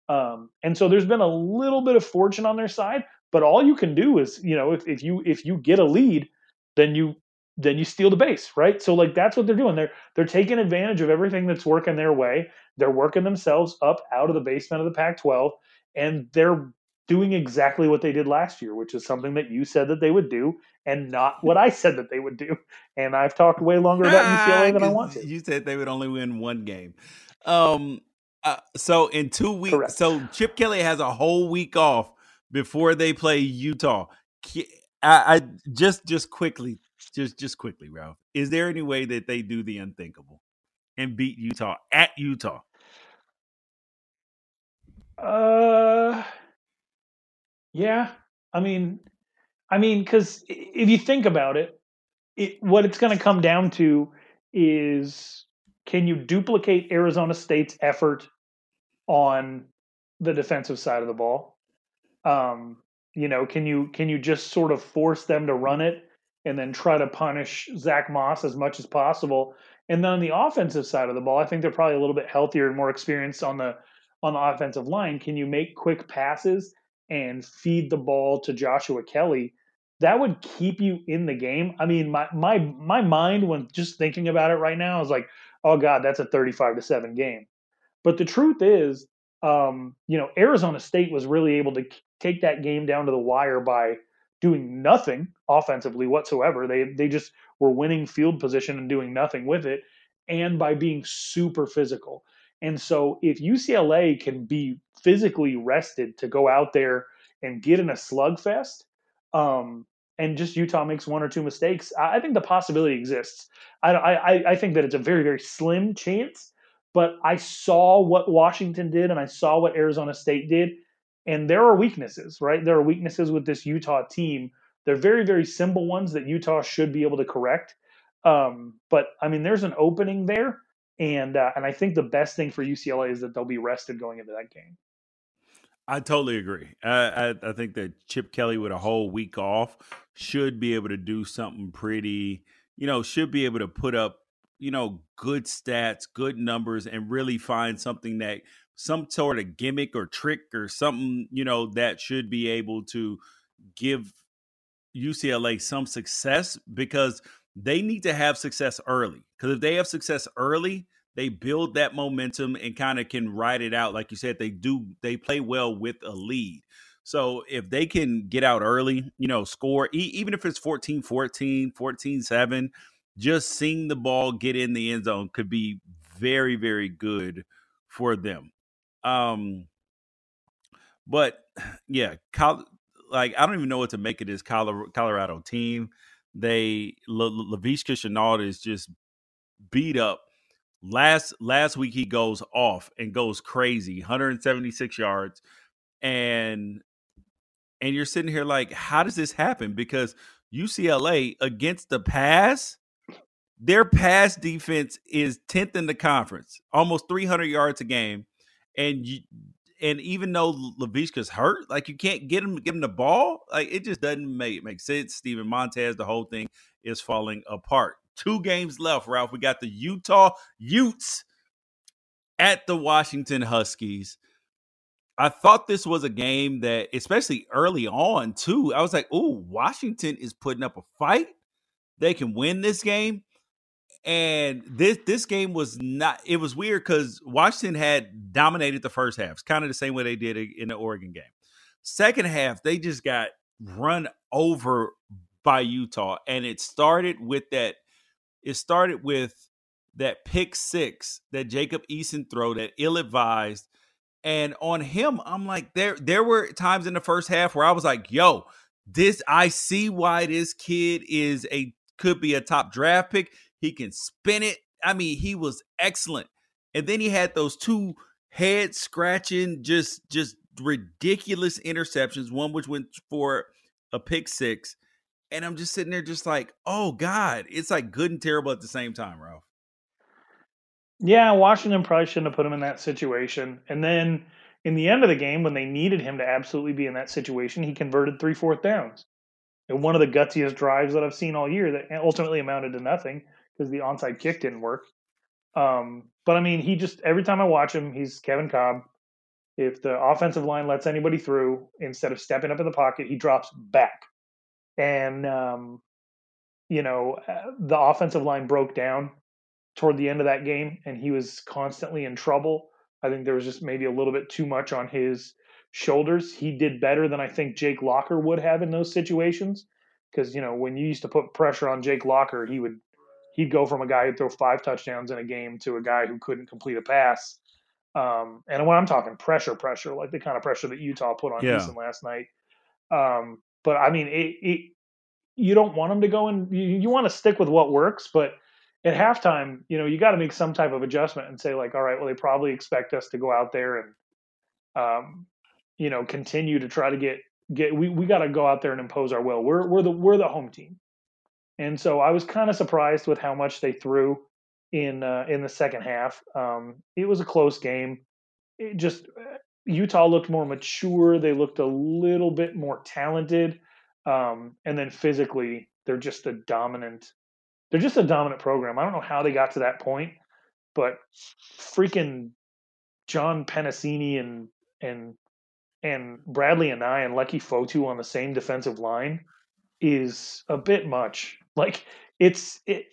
Um, and so there's been a little bit of fortune on their side, but all you can do is, you know, if, if you if you get a lead, then you then you steal the base, right? So like that's what they're doing. They're they're taking advantage of everything that's working their way. They're working themselves up out of the basement of the Pac-12, and they're doing exactly what they did last year, which is something that you said that they would do, and not what I said that they would do. And I've talked way longer about UCLA than I want to. You said they would only win one game. Um, uh, so in two weeks, Correct. so Chip Kelly has a whole week off before they play Utah. I, I just just quickly, just just quickly, Ralph. Is there any way that they do the unthinkable and beat Utah at Utah? Uh, yeah. I mean, I mean, because if you think about it, it what it's going to come down to is can you duplicate Arizona State's effort on the defensive side of the ball? Um, you know, can you can you just sort of force them to run it and then try to punish Zach Moss as much as possible? And then on the offensive side of the ball, I think they're probably a little bit healthier and more experienced on the on the offensive line. Can you make quick passes and feed the ball to Joshua Kelly? That would keep you in the game. I mean, my my my mind when just thinking about it right now is like, oh god, that's a 35 to 7 game. But the truth is, um, you know, Arizona State was really able to take that game down to the wire by doing nothing offensively whatsoever. They they just were winning field position and doing nothing with it, and by being super physical. And so, if UCLA can be physically rested to go out there and get in a slugfest, um, and just Utah makes one or two mistakes, I, think the possibility exists. I, I I think that it's a very very slim chance, but I saw what Washington did and I saw what Arizona State did, and there are weaknesses, right? There are weaknesses with this Utah team. They're very, very simple ones that Utah should be able to correct. Um, but I mean, there's an opening there, and uh, and I think the best thing for UCLA is that they'll be rested going into that game. I totally agree. I, I, I think that Chip Kelly with a whole week off should be able to do something pretty. You know, should be able to put up you know good stats, good numbers, and really find something that some sort of gimmick or trick or something you know that should be able to give UCLA some success because they need to have success early. Because if they have success early, they build that momentum and kind of can ride it out. Like you said, they do, they play well with a lead. So if they can get out early, you know, score, e- even if it's 14 14, 14 7, just seeing the ball get in the end zone could be very, very good for them. Um, but yeah, like I don't even know what to make of this Colorado team. They Laviska Shenault is just beat up. Last last week he goes off and goes crazy, 176 yards, and and you're sitting here like, how does this happen? Because UCLA against the pass, their pass defense is 10th in the conference, almost 300 yards a game, and you, and even though Laviska's hurt, like you can't get him give him the ball, like it just doesn't make make sense. Steven Montez, the whole thing is falling apart. Two games left, Ralph. We got the Utah Utes at the Washington Huskies. I thought this was a game that, especially early on, too. I was like, "Oh, Washington is putting up a fight. They can win this game." And this this game was not. It was weird because Washington had dominated the first half, kind of the same way they did in the Oregon game. Second half, they just got run over by Utah, and it started with that. It started with that pick six that Jacob Eason throw that ill advised. And on him, I'm like, there there were times in the first half where I was like, yo, this I see why this kid is a could be a top draft pick. He can spin it. I mean, he was excellent. And then he had those two head scratching, just just ridiculous interceptions. One which went for a pick six, and I'm just sitting there, just like, oh god, it's like good and terrible at the same time, Ralph. Yeah, Washington probably shouldn't have put him in that situation. And then in the end of the game, when they needed him to absolutely be in that situation, he converted three fourth downs. And one of the gutsiest drives that I've seen all year that ultimately amounted to nothing because the onside kick didn't work. Um, but I mean, he just every time I watch him, he's Kevin Kolb. If the offensive line lets anybody through, instead of stepping up in the pocket, he drops back. And um, you know, uh, the offensive line broke down toward the end of that game, and he was constantly in trouble. I think there was just maybe a little bit too much on his shoulders. He did better than I think Jake Locker would have in those situations. Because you know, when you used to put pressure on Jake Locker, he would he'd go from a guy who'd throw five touchdowns in a game to a guy who couldn't complete a pass. Um, and when I'm talking pressure, pressure, like the kind of pressure that Utah put on yeah. Eason last night. Um, but I mean, it, it, you don't want them to go and you, you want to stick with what works, but at halftime, you know, you got to make some type of adjustment and say like, all right, well, they probably expect us to go out there and, um, you know, continue to try to get get. We we got to go out there and impose our will. We're we're the we're the home team. And so I was kind of surprised with how much they threw in uh, in the second half. Um, it was a close game. It just uh, Utah looked more mature. They looked a little bit more talented, um, and then physically, they're just a dominant. They're just a dominant program. I don't know how they got to that point, but freaking John Penisini and and and Bradlee Anae and Leki Fotu on the same defensive line is a bit much. Like it's it,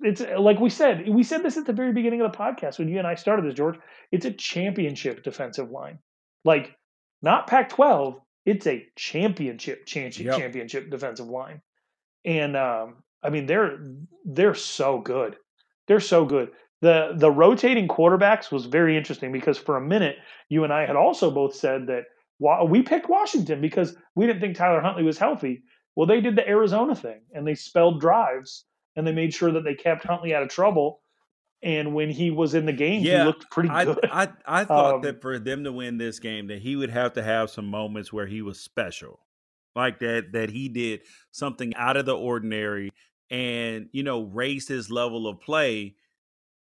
it's like we said. We said this at the very beginning of the podcast when you and I started this, George. It's a championship defensive line, like not Pac-12. It's a championship championship, yep. championship defensive line, and um, I mean they're they're so good. They're so good. The the rotating quarterbacks was very interesting because for a minute you and I had also both said that we picked Washington because we didn't think Tyler Huntley was healthy. Well, they did the Arizona thing and they spelled drives and they made sure that they kept Huntley out of trouble. And when he was in the game, yeah, he looked pretty good. I, I, I thought um, that for them to win this game, that he would have to have some moments where he was special, like that, that he did something out of the ordinary and, you know, raised his level of play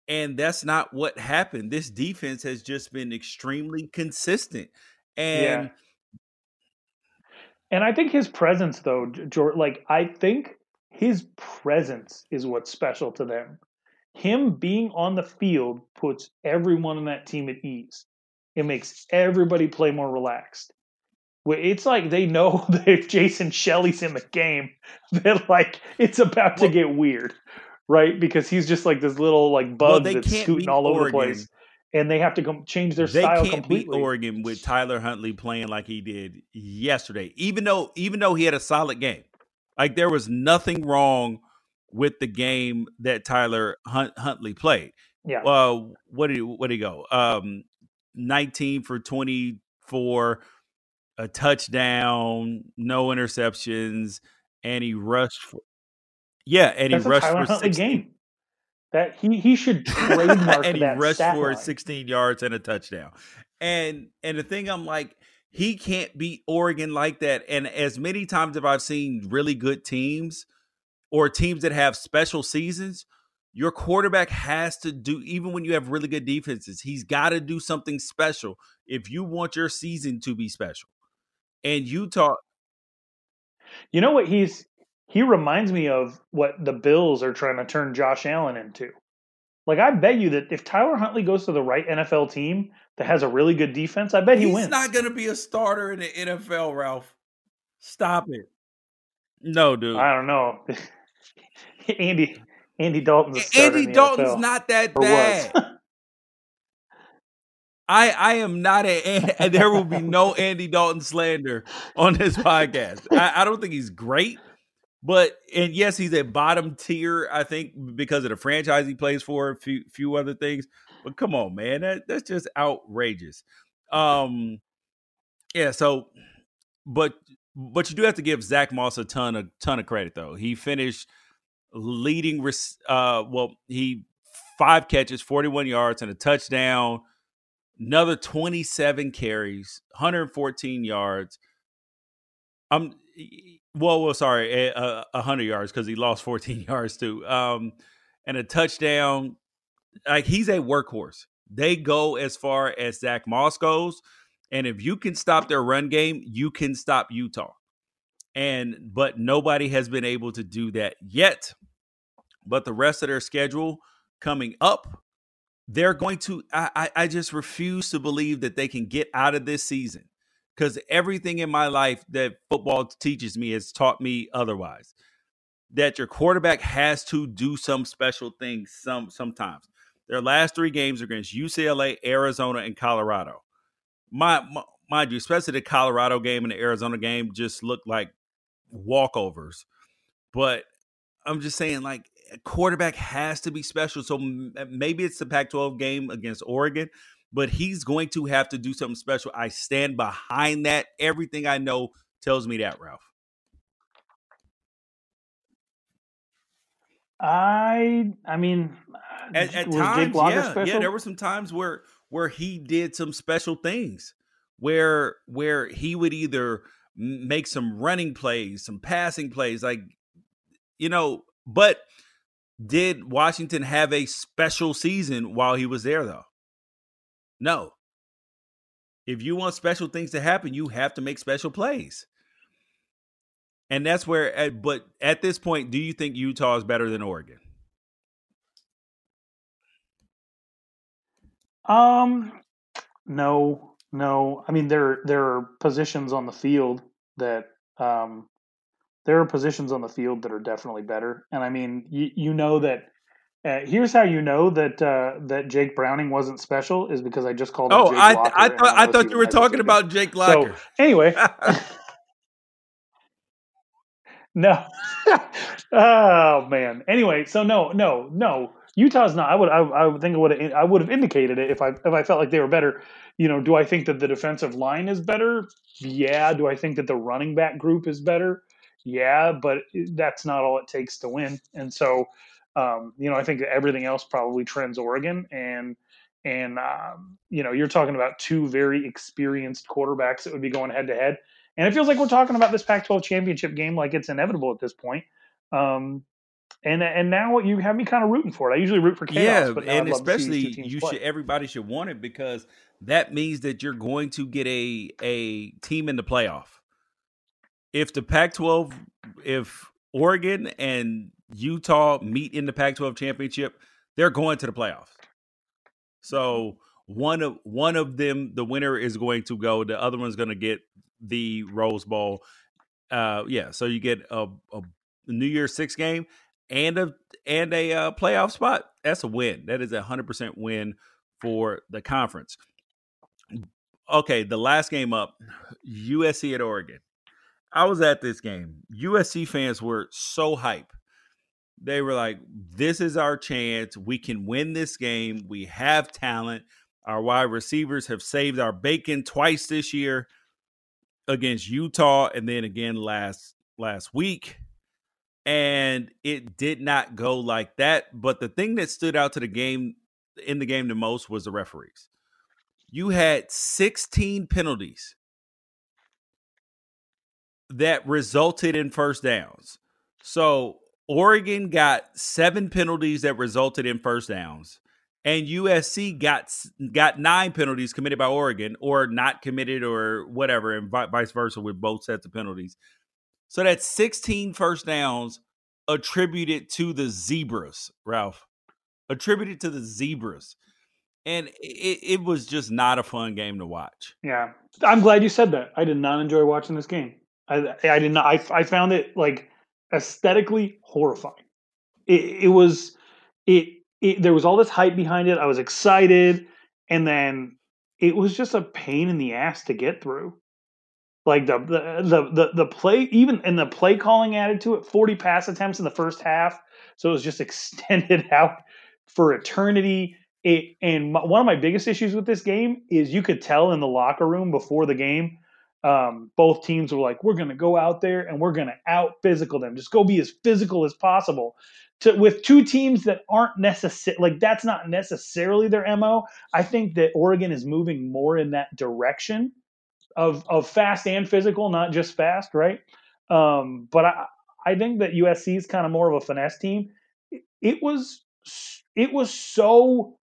And that's not what happened. This defense has just been extremely consistent. And Yeah. And I think his presence, though, George, like I think his presence is what's special to them. Him being on the field puts everyone on that team at ease. It makes everybody play more relaxed. It's like they know that if Jason Shelley's in the game, that like it's about to get weird, right? Because he's just like this little like bug they that's scooting all over Oregon. the place, and they have to com- change their they style can't completely. beat Oregon with Tyler Huntley playing like he did yesterday. Even though even though he had a solid game. Like there was nothing wrong with the game that Tyler Hunt, Huntley played. Yeah, Uh what did he, what did he go? Um 19 for 24, a touchdown, no interceptions, and he rushed for Yeah, and that's he rushed Tyler for Huntley 16 game. That he he should trademark and he that rushed for line. 16 yards and a touchdown. And and the thing I'm like, he can't beat Oregon like that. And as many times as I've seen really good teams or teams that have special seasons, your quarterback has to do, even when you have really good defenses, he's got to do something special if you want your season to be special. And Utah, You know what he's he reminds me of what the Bills are trying to turn Josh Allen into. Like I bet you that if Tyler Huntley goes to the right NFL team that has a really good defense, I bet he he's wins. He's not going to be a starter in the NFL, Ralph. Stop it. No, dude. I don't know. Andy Andy Dalton's a starter Andy in the Dalton's NFL, not that bad. I I am not a and there will be no Andy Dalton slander on this podcast. I, I don't think he's great, but and yes, he's a bottom tier. I think because of the franchise he plays for, a few few other things. But come on, man, that that's just outrageous. Um, yeah. So, but but you do have to give Zach Moss a ton a ton of credit though. He finished leading. Uh, well, he five catches, forty one yards, and a touchdown another 27 carries, 114 yards. I'm well, well, sorry, a, a, 100 yards because he lost 14 yards too. Um, and a touchdown. Like he's a workhorse. They go as far as Zach Moss goes, and if you can stop their run game, you can stop Utah. And but nobody has been able to do that yet. But the rest of their schedule coming up they're going to I, I I just refuse to believe that they can get out of this season because everything in my life that football teaches me has taught me otherwise. That your quarterback has to do some special things some sometimes. Their last three games are against ucla arizona and colorado. My, my mind you especially the colorado game and the arizona game just looked like walkovers. But i'm just saying like a quarterback has to be special. So maybe it's the Pac 12 game against Oregon, but he's going to have to do something special. I stand behind that. Everything I know tells me that, Ralph. I I mean uh, At, at was times, yeah, special? yeah, there were some times where where he did some special things, where where he would either make some running plays, some passing plays, like you know. But did Washington have a special season while he was there, though? No. If you want special things to happen, you have to make special plays. And that's where, but at this point, do you think Utah is better than Oregon? Um, no, no. I mean, there there are positions on the field that um, there are positions on the field that are definitely better. And I mean, you you know that. Uh, here's how you know that uh, that Jake Browning wasn't special is because I just called him. Oh, Jake I Locker, I and thought I thought you were talking about Jake Locker. So anyway, no. oh man. Anyway, so no, no, no. Utah's not. I would. I, I would think I would. I would have indicated it if I if I felt like they were better. You know, do I think that the defensive line is better? Yeah. Do I think that the running back group is better? Yeah, but that's not all it takes to win. And so, um, you know, I think everything else probably trends Oregon. And and um, you know, you're talking about two very experienced quarterbacks that would be going head to head. And it feels like we're talking about this Pac-12 championship game like it's inevitable at this point. Um, and and now you have me kind of rooting for it. I usually root for chaos, yeah, but and I'd love to see especially you play. should everybody should want it because that means that you're going to get a a team in the playoff. If the Pac-12, if Oregon and Utah meet in the Pac-12 championship, they're going to the playoffs. So one of one of them, the winner is going to go. The other one's going to get the Rose Bowl. Uh, yeah, so you get a, a New Year's Six game and a and a uh, playoff spot. That's a win. That is a hundred percent win for the conference. Okay, the last game up, USC at Oregon. I was at this game. USC fans were so hype. They were like, "This is our chance. We can win this game. We have talent. Our wide receivers have saved our bacon twice this year against Utah, and then again last last week." And it did not go like that. But the thing that stood out to the game in the game the most was the referees. You had 16 penalties that resulted in first downs. So Oregon got seven penalties that resulted in first downs, and USC got got nine penalties committed by Oregon or not committed or whatever, and vice versa with both sets of penalties. So that's 16 first downs attributed to the zebras, Ralph. Attributed to the zebras. And it, it was just not a fun game to watch. Yeah, I'm glad you said that. I did not enjoy watching this game. I, I did not. I, I found it like aesthetically horrifying. It, it was it, it. There was all this hype behind it. I was excited, and then it was just a pain in the ass to get through. Like the the the the, the play, even and the play calling added to it. Forty pass attempts in the first half, so it was just extended out for eternity. It, and my, one of my biggest issues with this game is you could tell in the locker room before the game um, both teams were like, we're going to go out there and we're going to out physical them. Just go be as physical as possible. To, with two teams that aren't necessary, like that's not necessarily their mo. I think that Oregon is moving more in that direction of of fast and physical, not just fast, right? Um, but I I think that USC is kind of more of a finesse team. It was it was so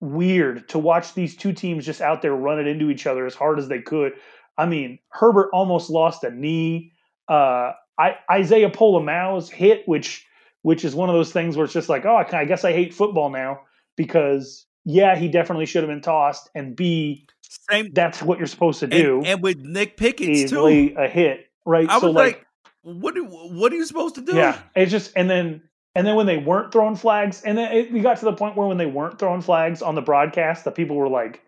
weird to watch these two teams just out there run it into each other as hard as they could. I mean, Herbert almost lost a knee. Uh, I, Isaiah Pola-Mao's hit, which which is one of those things where it's just like, oh, I, I guess I hate football now because yeah, he definitely should have been tossed, and B, same. That's what you're supposed to do. And, and with Nick Pickens too, a hit, right? I so was like, like, what? Do, what are you supposed to do? Yeah, it's just and then and then when they weren't throwing flags, and then it, we got to the point where when they weren't throwing flags on the broadcast, the people were like,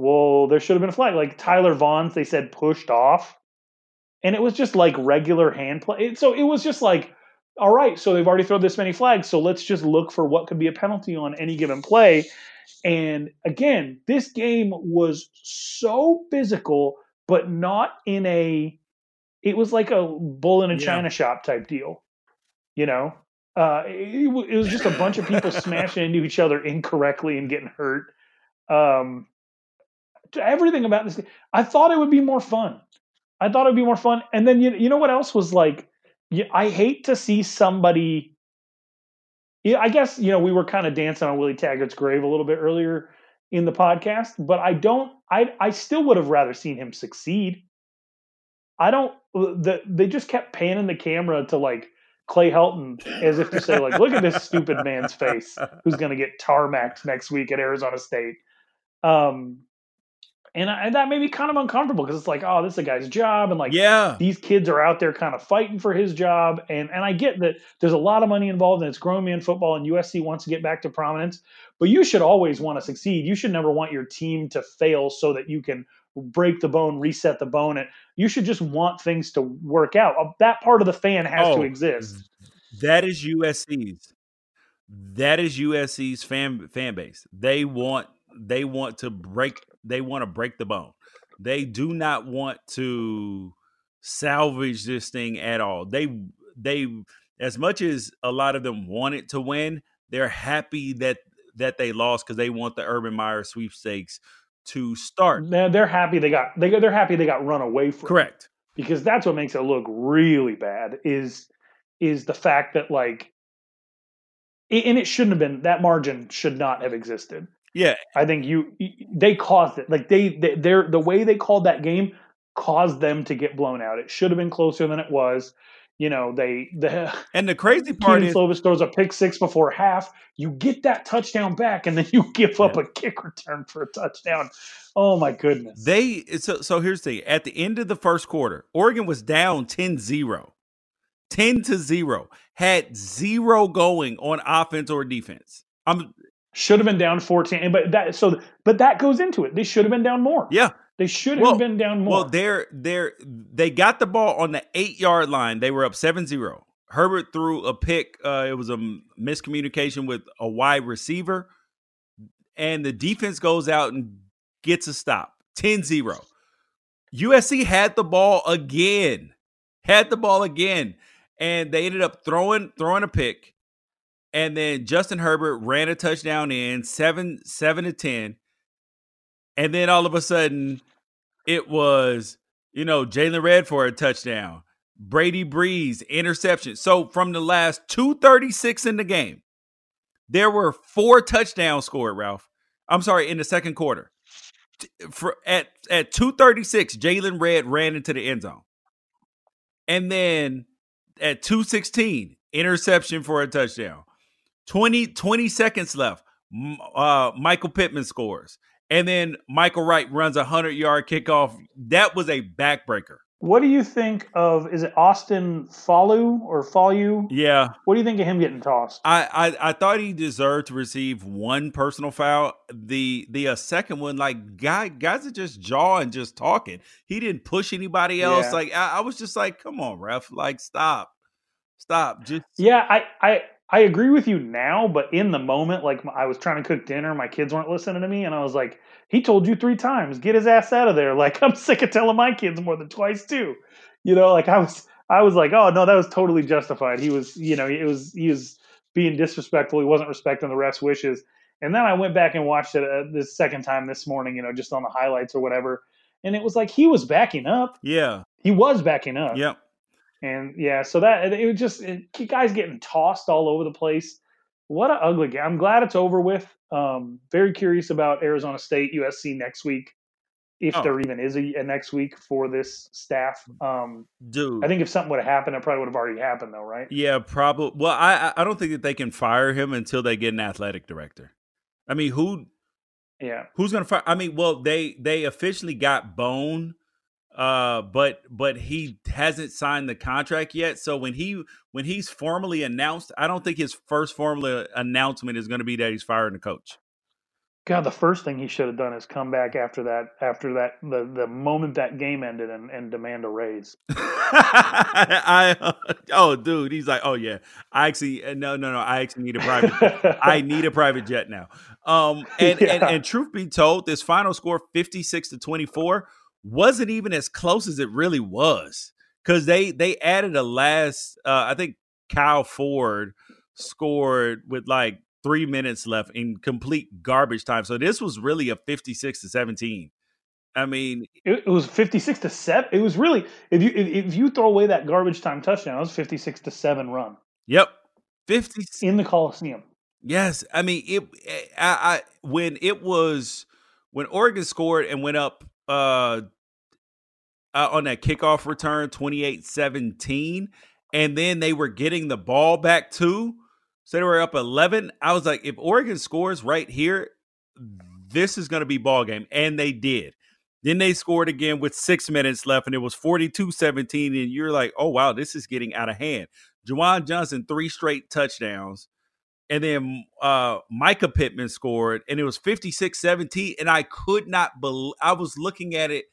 well, there should have been a flag. Like Tyler Vaughns, they said pushed off. And it was just like regular hand play. So it was just like, all right, so they've already thrown this many flags. So let's just look for what could be a penalty on any given play. And again, this game was so physical, but not in a, it was like a bull in a yeah. china shop type deal. You know, uh, it, it was just a bunch of people smashing into each other incorrectly and getting hurt. Um, everything about this. I thought it would be more fun. I thought it would be more fun. And then you, you know what else was like? I hate to see somebody. I guess you know we were kind of dancing on Willie Taggart's grave a little bit earlier in the podcast, but I don't. I I still would have rather seen him succeed. I don't. The, they just kept panning the camera to like Clay Helton as if to say like, look at this stupid man's face who's going to get tarmacked next week at Arizona State. Um, and, I, and that made me kind of uncomfortable because it's like, oh, this is a guy's job, and like, yeah, these kids are out there kind of fighting for his job, and and I get that there's a lot of money involved, and it's grown man football, and USC wants to get back to prominence, but you should always want to succeed. You should never want your team to fail so that you can break the bone, reset the bone, and you should just want things to work out. Uh, that part of the fan has oh, to exist. That is USC's. That is USC's fan fan base. They want they want to break they want to break the bone. They do not want to salvage this thing at all. They they as much as a lot of them wanted to win, they're happy that that they lost because they want the Urban Meyer sweepstakes to start. Man, they're happy they got they they're happy they got run away from. Correct. Because that's what makes it look really bad is is the fact that like and it shouldn't have been that margin should not have existed. Yeah, I think you they caused it. Like they, they they're the way they called that game caused them to get blown out. It should have been closer than it was. You know, they the and the crazy part Kedon is Slovis throws a pick six before half. You get that touchdown back, and then you give up a kick return for a touchdown. Oh my goodness. they so so here's the thing. At the end of the first quarter, Oregon was down 10-0. 10 to 0. Had zero going on offense or defense. I'm should have been down 14 but that so but that goes into it they should have been down more yeah. they should have Well- been down more Well, they're they're they got the ball on the eight yard line. They were up 7-0. Herbert threw a pick. Uh, it was a miscommunication with a wide receiver, and the defense goes out and gets a stop. 10-0. USC had the ball again. Had the ball again. And they ended up throwing throwing a pick. And then Justin Herbert ran a touchdown in seven, seven to ten. And then all of a sudden, it was, you know, Jaylon Redd for a touchdown. Brady Breeze, interception. So from the last 236 in the game, there were four touchdowns scored, Ralph. I'm sorry, in the second quarter. For at at 236, Jaylon Redd ran into the end zone. And then at 216, interception for a touchdown. 20, 20 seconds left. Uh, Michael Pittman scores. And then Mykael Wright runs a 100 yard kickoff. That was a backbreaker. what do you think of is it austin Falu or Falu? Yeah. what do you think of him getting tossed I, I I thought he deserved to receive one personal foul. The the uh, second one, like guy guys are just jawing, just talking. He didn't push anybody else. Yeah. Like I, I was just like, come on, ref, like stop, stop. Just yeah i i i agree with you now but in the moment like i was trying to cook dinner my kids weren't listening to me and i was like he told you three times get his ass out of there. Like i'm sick of telling my kids more than twice too. You know like i was i was like oh no that was totally justified. He was you know it was he was being disrespectful he wasn't respecting the ref's wishes. And then i went back and watched it uh, this second time this morning you know just on the highlights or whatever and it was like he was backing up. Yeah, he was backing up. Yep. And yeah, so that it was just it, guys getting tossed all over the place. What an ugly game! I'm glad it's over with. Um, very curious about Arizona State USC next week, if Oh. there even is a, a next week for this staff. Um, Dude. I think if something would have happened, it probably would have already happened, though, right? Yeah, probably. Well, I I- don't think that they can fire him until they get an athletic director. I mean, who Yeah, who's gonna fire? I mean, well, they they officially got Bohn, uh, but but he hasn't signed the contract yet. So when he when he's formally announced, I don't think his first formal announcement is going to be that he's firing the coach. God, the first thing he should have done is come back after that, after that, the the moment that game ended, and, and demand a raise. I oh, dude, he's like, oh yeah, I actually uh, no no no, I actually need a private. I need a private jet now. Um, and, and and truth be told, this final score, fifty six to twenty four, wasn't even as close as it really was because they they added a last. Uh, I think Kyle Ford scored with like three minutes left in complete garbage time. So this was really a fifty six to seventeen. I mean, It, it was fifty six to seven. It was really if you if, if you throw away that garbage time touchdown, it was fifty six to seven run yep, fifty in the Coliseum. Yes, I mean it. I, I when it was when Oregon scored and went up uh, uh on that kickoff return 28-17 and then they were getting the ball back too. So they were up 11. I was like if Oregon scores right here, this is going to be ball game and they did. Then they scored again with 6 minutes left and it was 42-17 and you're like, "Oh wow, this is getting out of hand." Juwan Johnson three straight touchdowns and then uh Micah Pittman scored and it was 56-17 and I could not believe I was looking at it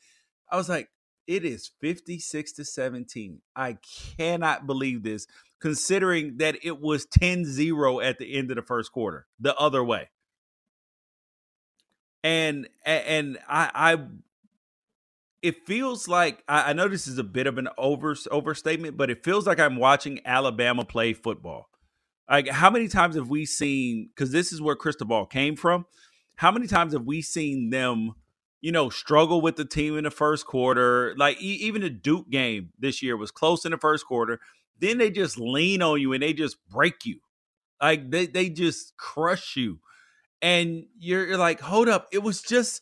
I was like it is 56 to 17 I cannot believe this considering that it was 10-0 at the end of the first quarter the other way. And and I I it feels like I, I know this is a bit of an over overstatement but it feels like I'm watching Alabama play football like, how many times have we seen? Because this is where Cristobal came from. How many times have we seen them, you know, struggle with the team in the first quarter? Like, e- even the Duke game this year was close in the first quarter. Then they just lean on you and they just break you. Like they they just crush you, and you're, you're like, hold up, it was just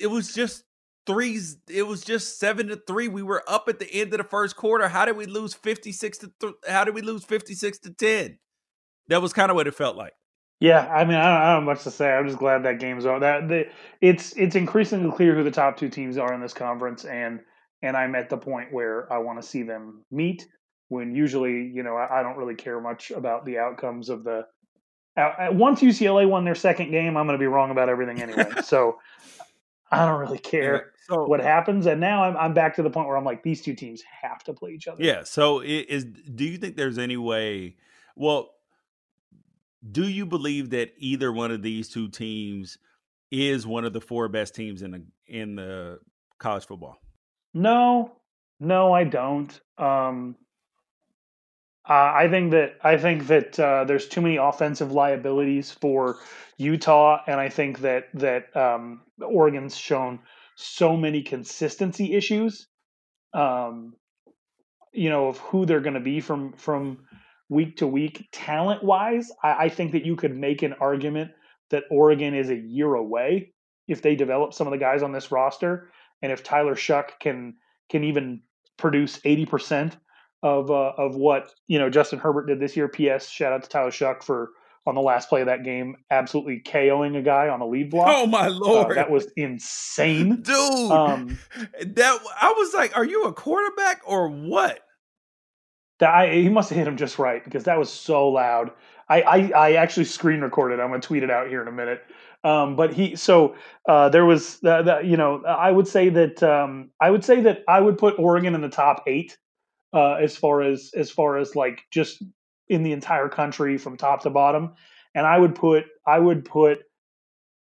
it was just threes. It was just seven to three. We were up at the end of the first quarter. How did we lose fifty six to? Th- how did we lose fifty six to ten? That was kind of what it felt like. Yeah, I mean, I don't, I don't, have much to say. I'm just glad that game's over. That the, it's it's increasingly clear who the top two teams are in this conference, and and I'm at the point where I want to see them meet. When usually, you know, I, I don't really care much about the outcomes of the. Uh, once UCLA won their second game, I'm going to be wrong about everything anyway. so I don't really care so, what happens. And now I'm I'm back to the point where I'm like, these two teams have to play each other. Yeah. So is do you think there's any way? Well, do you believe that either one of these two teams is one of the four best teams in the in the college football? No, no, I don't. Um, I think that I think that uh, there's too many offensive liabilities for Utah, and I think that that um, Oregon's shown so many consistency issues. Um, you know of who they're going to be from from week to week. Talent wise, I, I think that you could make an argument that Oregon is a year away if they develop some of the guys on this roster, and if Tyler Shough can can even produce eighty percent of uh, of what you know Justin Herbert did this year. P.S. Shout out to Tyler Shough for on the last play of that game, absolutely KOing a guy on a lead block. Oh my lord, uh, that was insane, dude. Um, that I was like, are you a quarterback or what? That I, he must have hit him just right because that was so loud. I, I, I actually screen recorded. I'm gonna tweet it out here in a minute. Um, but he so uh, there was the, the, you know I would say that um, I would say that I would put Oregon in the top eight uh, as far as as far as like just in the entire country from top to bottom. And I would put I would put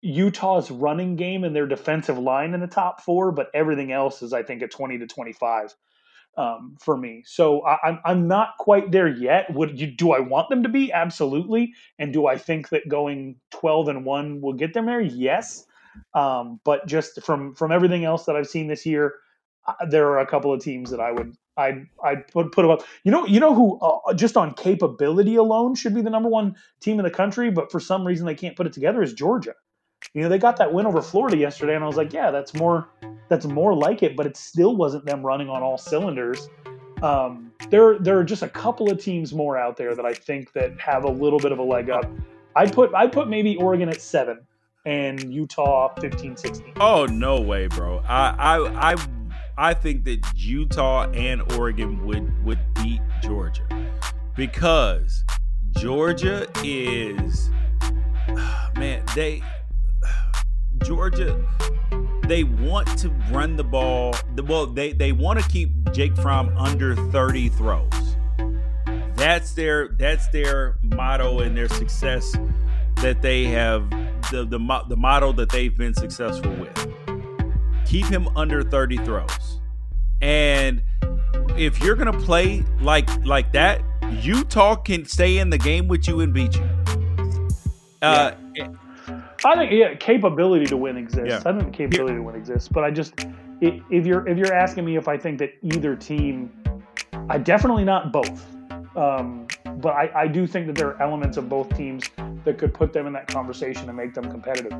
Utah's running game and their defensive line in the top four, but everything else is I think a twenty to twenty five um, for me. So I, I'm I'm not quite there yet. Would you do I want them to be? Absolutely. And do I think that going twelve and one will get them there? Yes. Um, but just from from everything else that I've seen this year, uh, there are a couple of teams that I would I I put put up. You know you know who uh, just on capability alone should be the number one team in the country, but for some reason they can't put it together is Georgia. You know they got that win over Florida yesterday, and I was like, yeah, that's more that's more like it, but it still wasn't them running on all cylinders. Um, there there are just a couple of teams more out there that I think that have a little bit of a leg up. I'd put I'd put maybe Oregon at seven and Utah 15, 16. Oh no way, bro! I I I I think that Utah and Oregon would would beat Georgia because Georgia is man they Georgia they want to run the ball well they they want to keep Jake Fromm under 30 throws that's their that's their motto and their success that they have the the, the model that they've been successful with keep him under 30 throws. And if you're gonna play like like that, Utah can stay in the game with you and beat you. Uh, yeah. I think yeah, capability to win exists. Yeah. I think capability yeah. to win exists, but I just if you're if you're asking me if I think that either team, I definitely not both. Um, but I, I do think that there are elements of both teams that could put them in that conversation and make them competitive.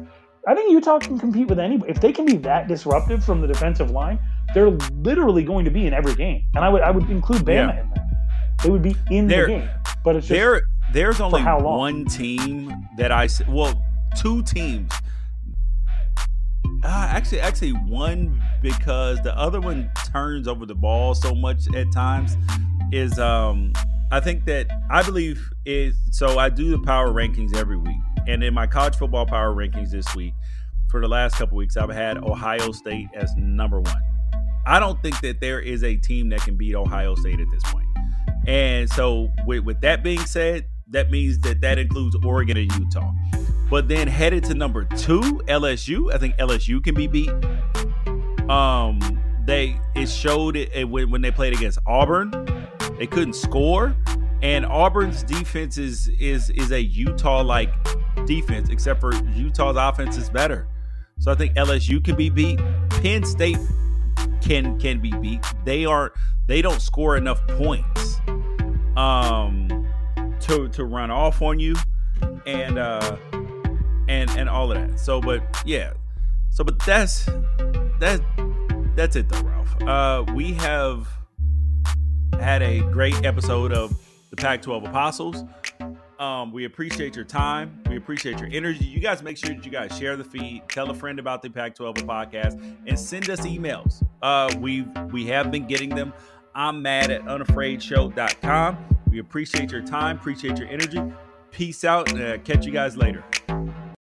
I think Utah can compete with anybody. If they can be that disruptive from the defensive line, they're literally going to be in every game. And I would I would include Bama yeah. in that. They would be in there, the game. But it's just there. There's only one team that I well, two teams. Uh, actually, actually one because the other one turns over the ball so much at times. Is um, I think that I believe is so. I do the power rankings every week, and in my college football power rankings this week, for the last couple weeks, I've had Ohio State as number one. I don't think that there is a team that can beat Ohio State at this point. And so, with, with that being said, that means that that includes Oregon and Utah. But then headed to number two, LSU. I think LSU can be beat. Um, they it showed it when, when they played against Auburn. They couldn't score, and Auburn's defense is is is a Utah like defense, except for Utah's offense is better. So I think LSU can be beat. Penn State can can be beat. They aren't they don't score enough points. Um to to run off on you and uh and and all of that. So but yeah. So but that's that that's it though, Ralph. Uh we have had a great episode of the Pac 12 Apostles. Um, we appreciate your time. We appreciate your energy. You guys make sure that you guys share the feed, tell a friend about the Pac 12 podcast, and send us emails. Uh, we we have been getting them. I'm mad at unafraidshow.com. We appreciate your time, appreciate your energy. Peace out, uh, catch you guys later.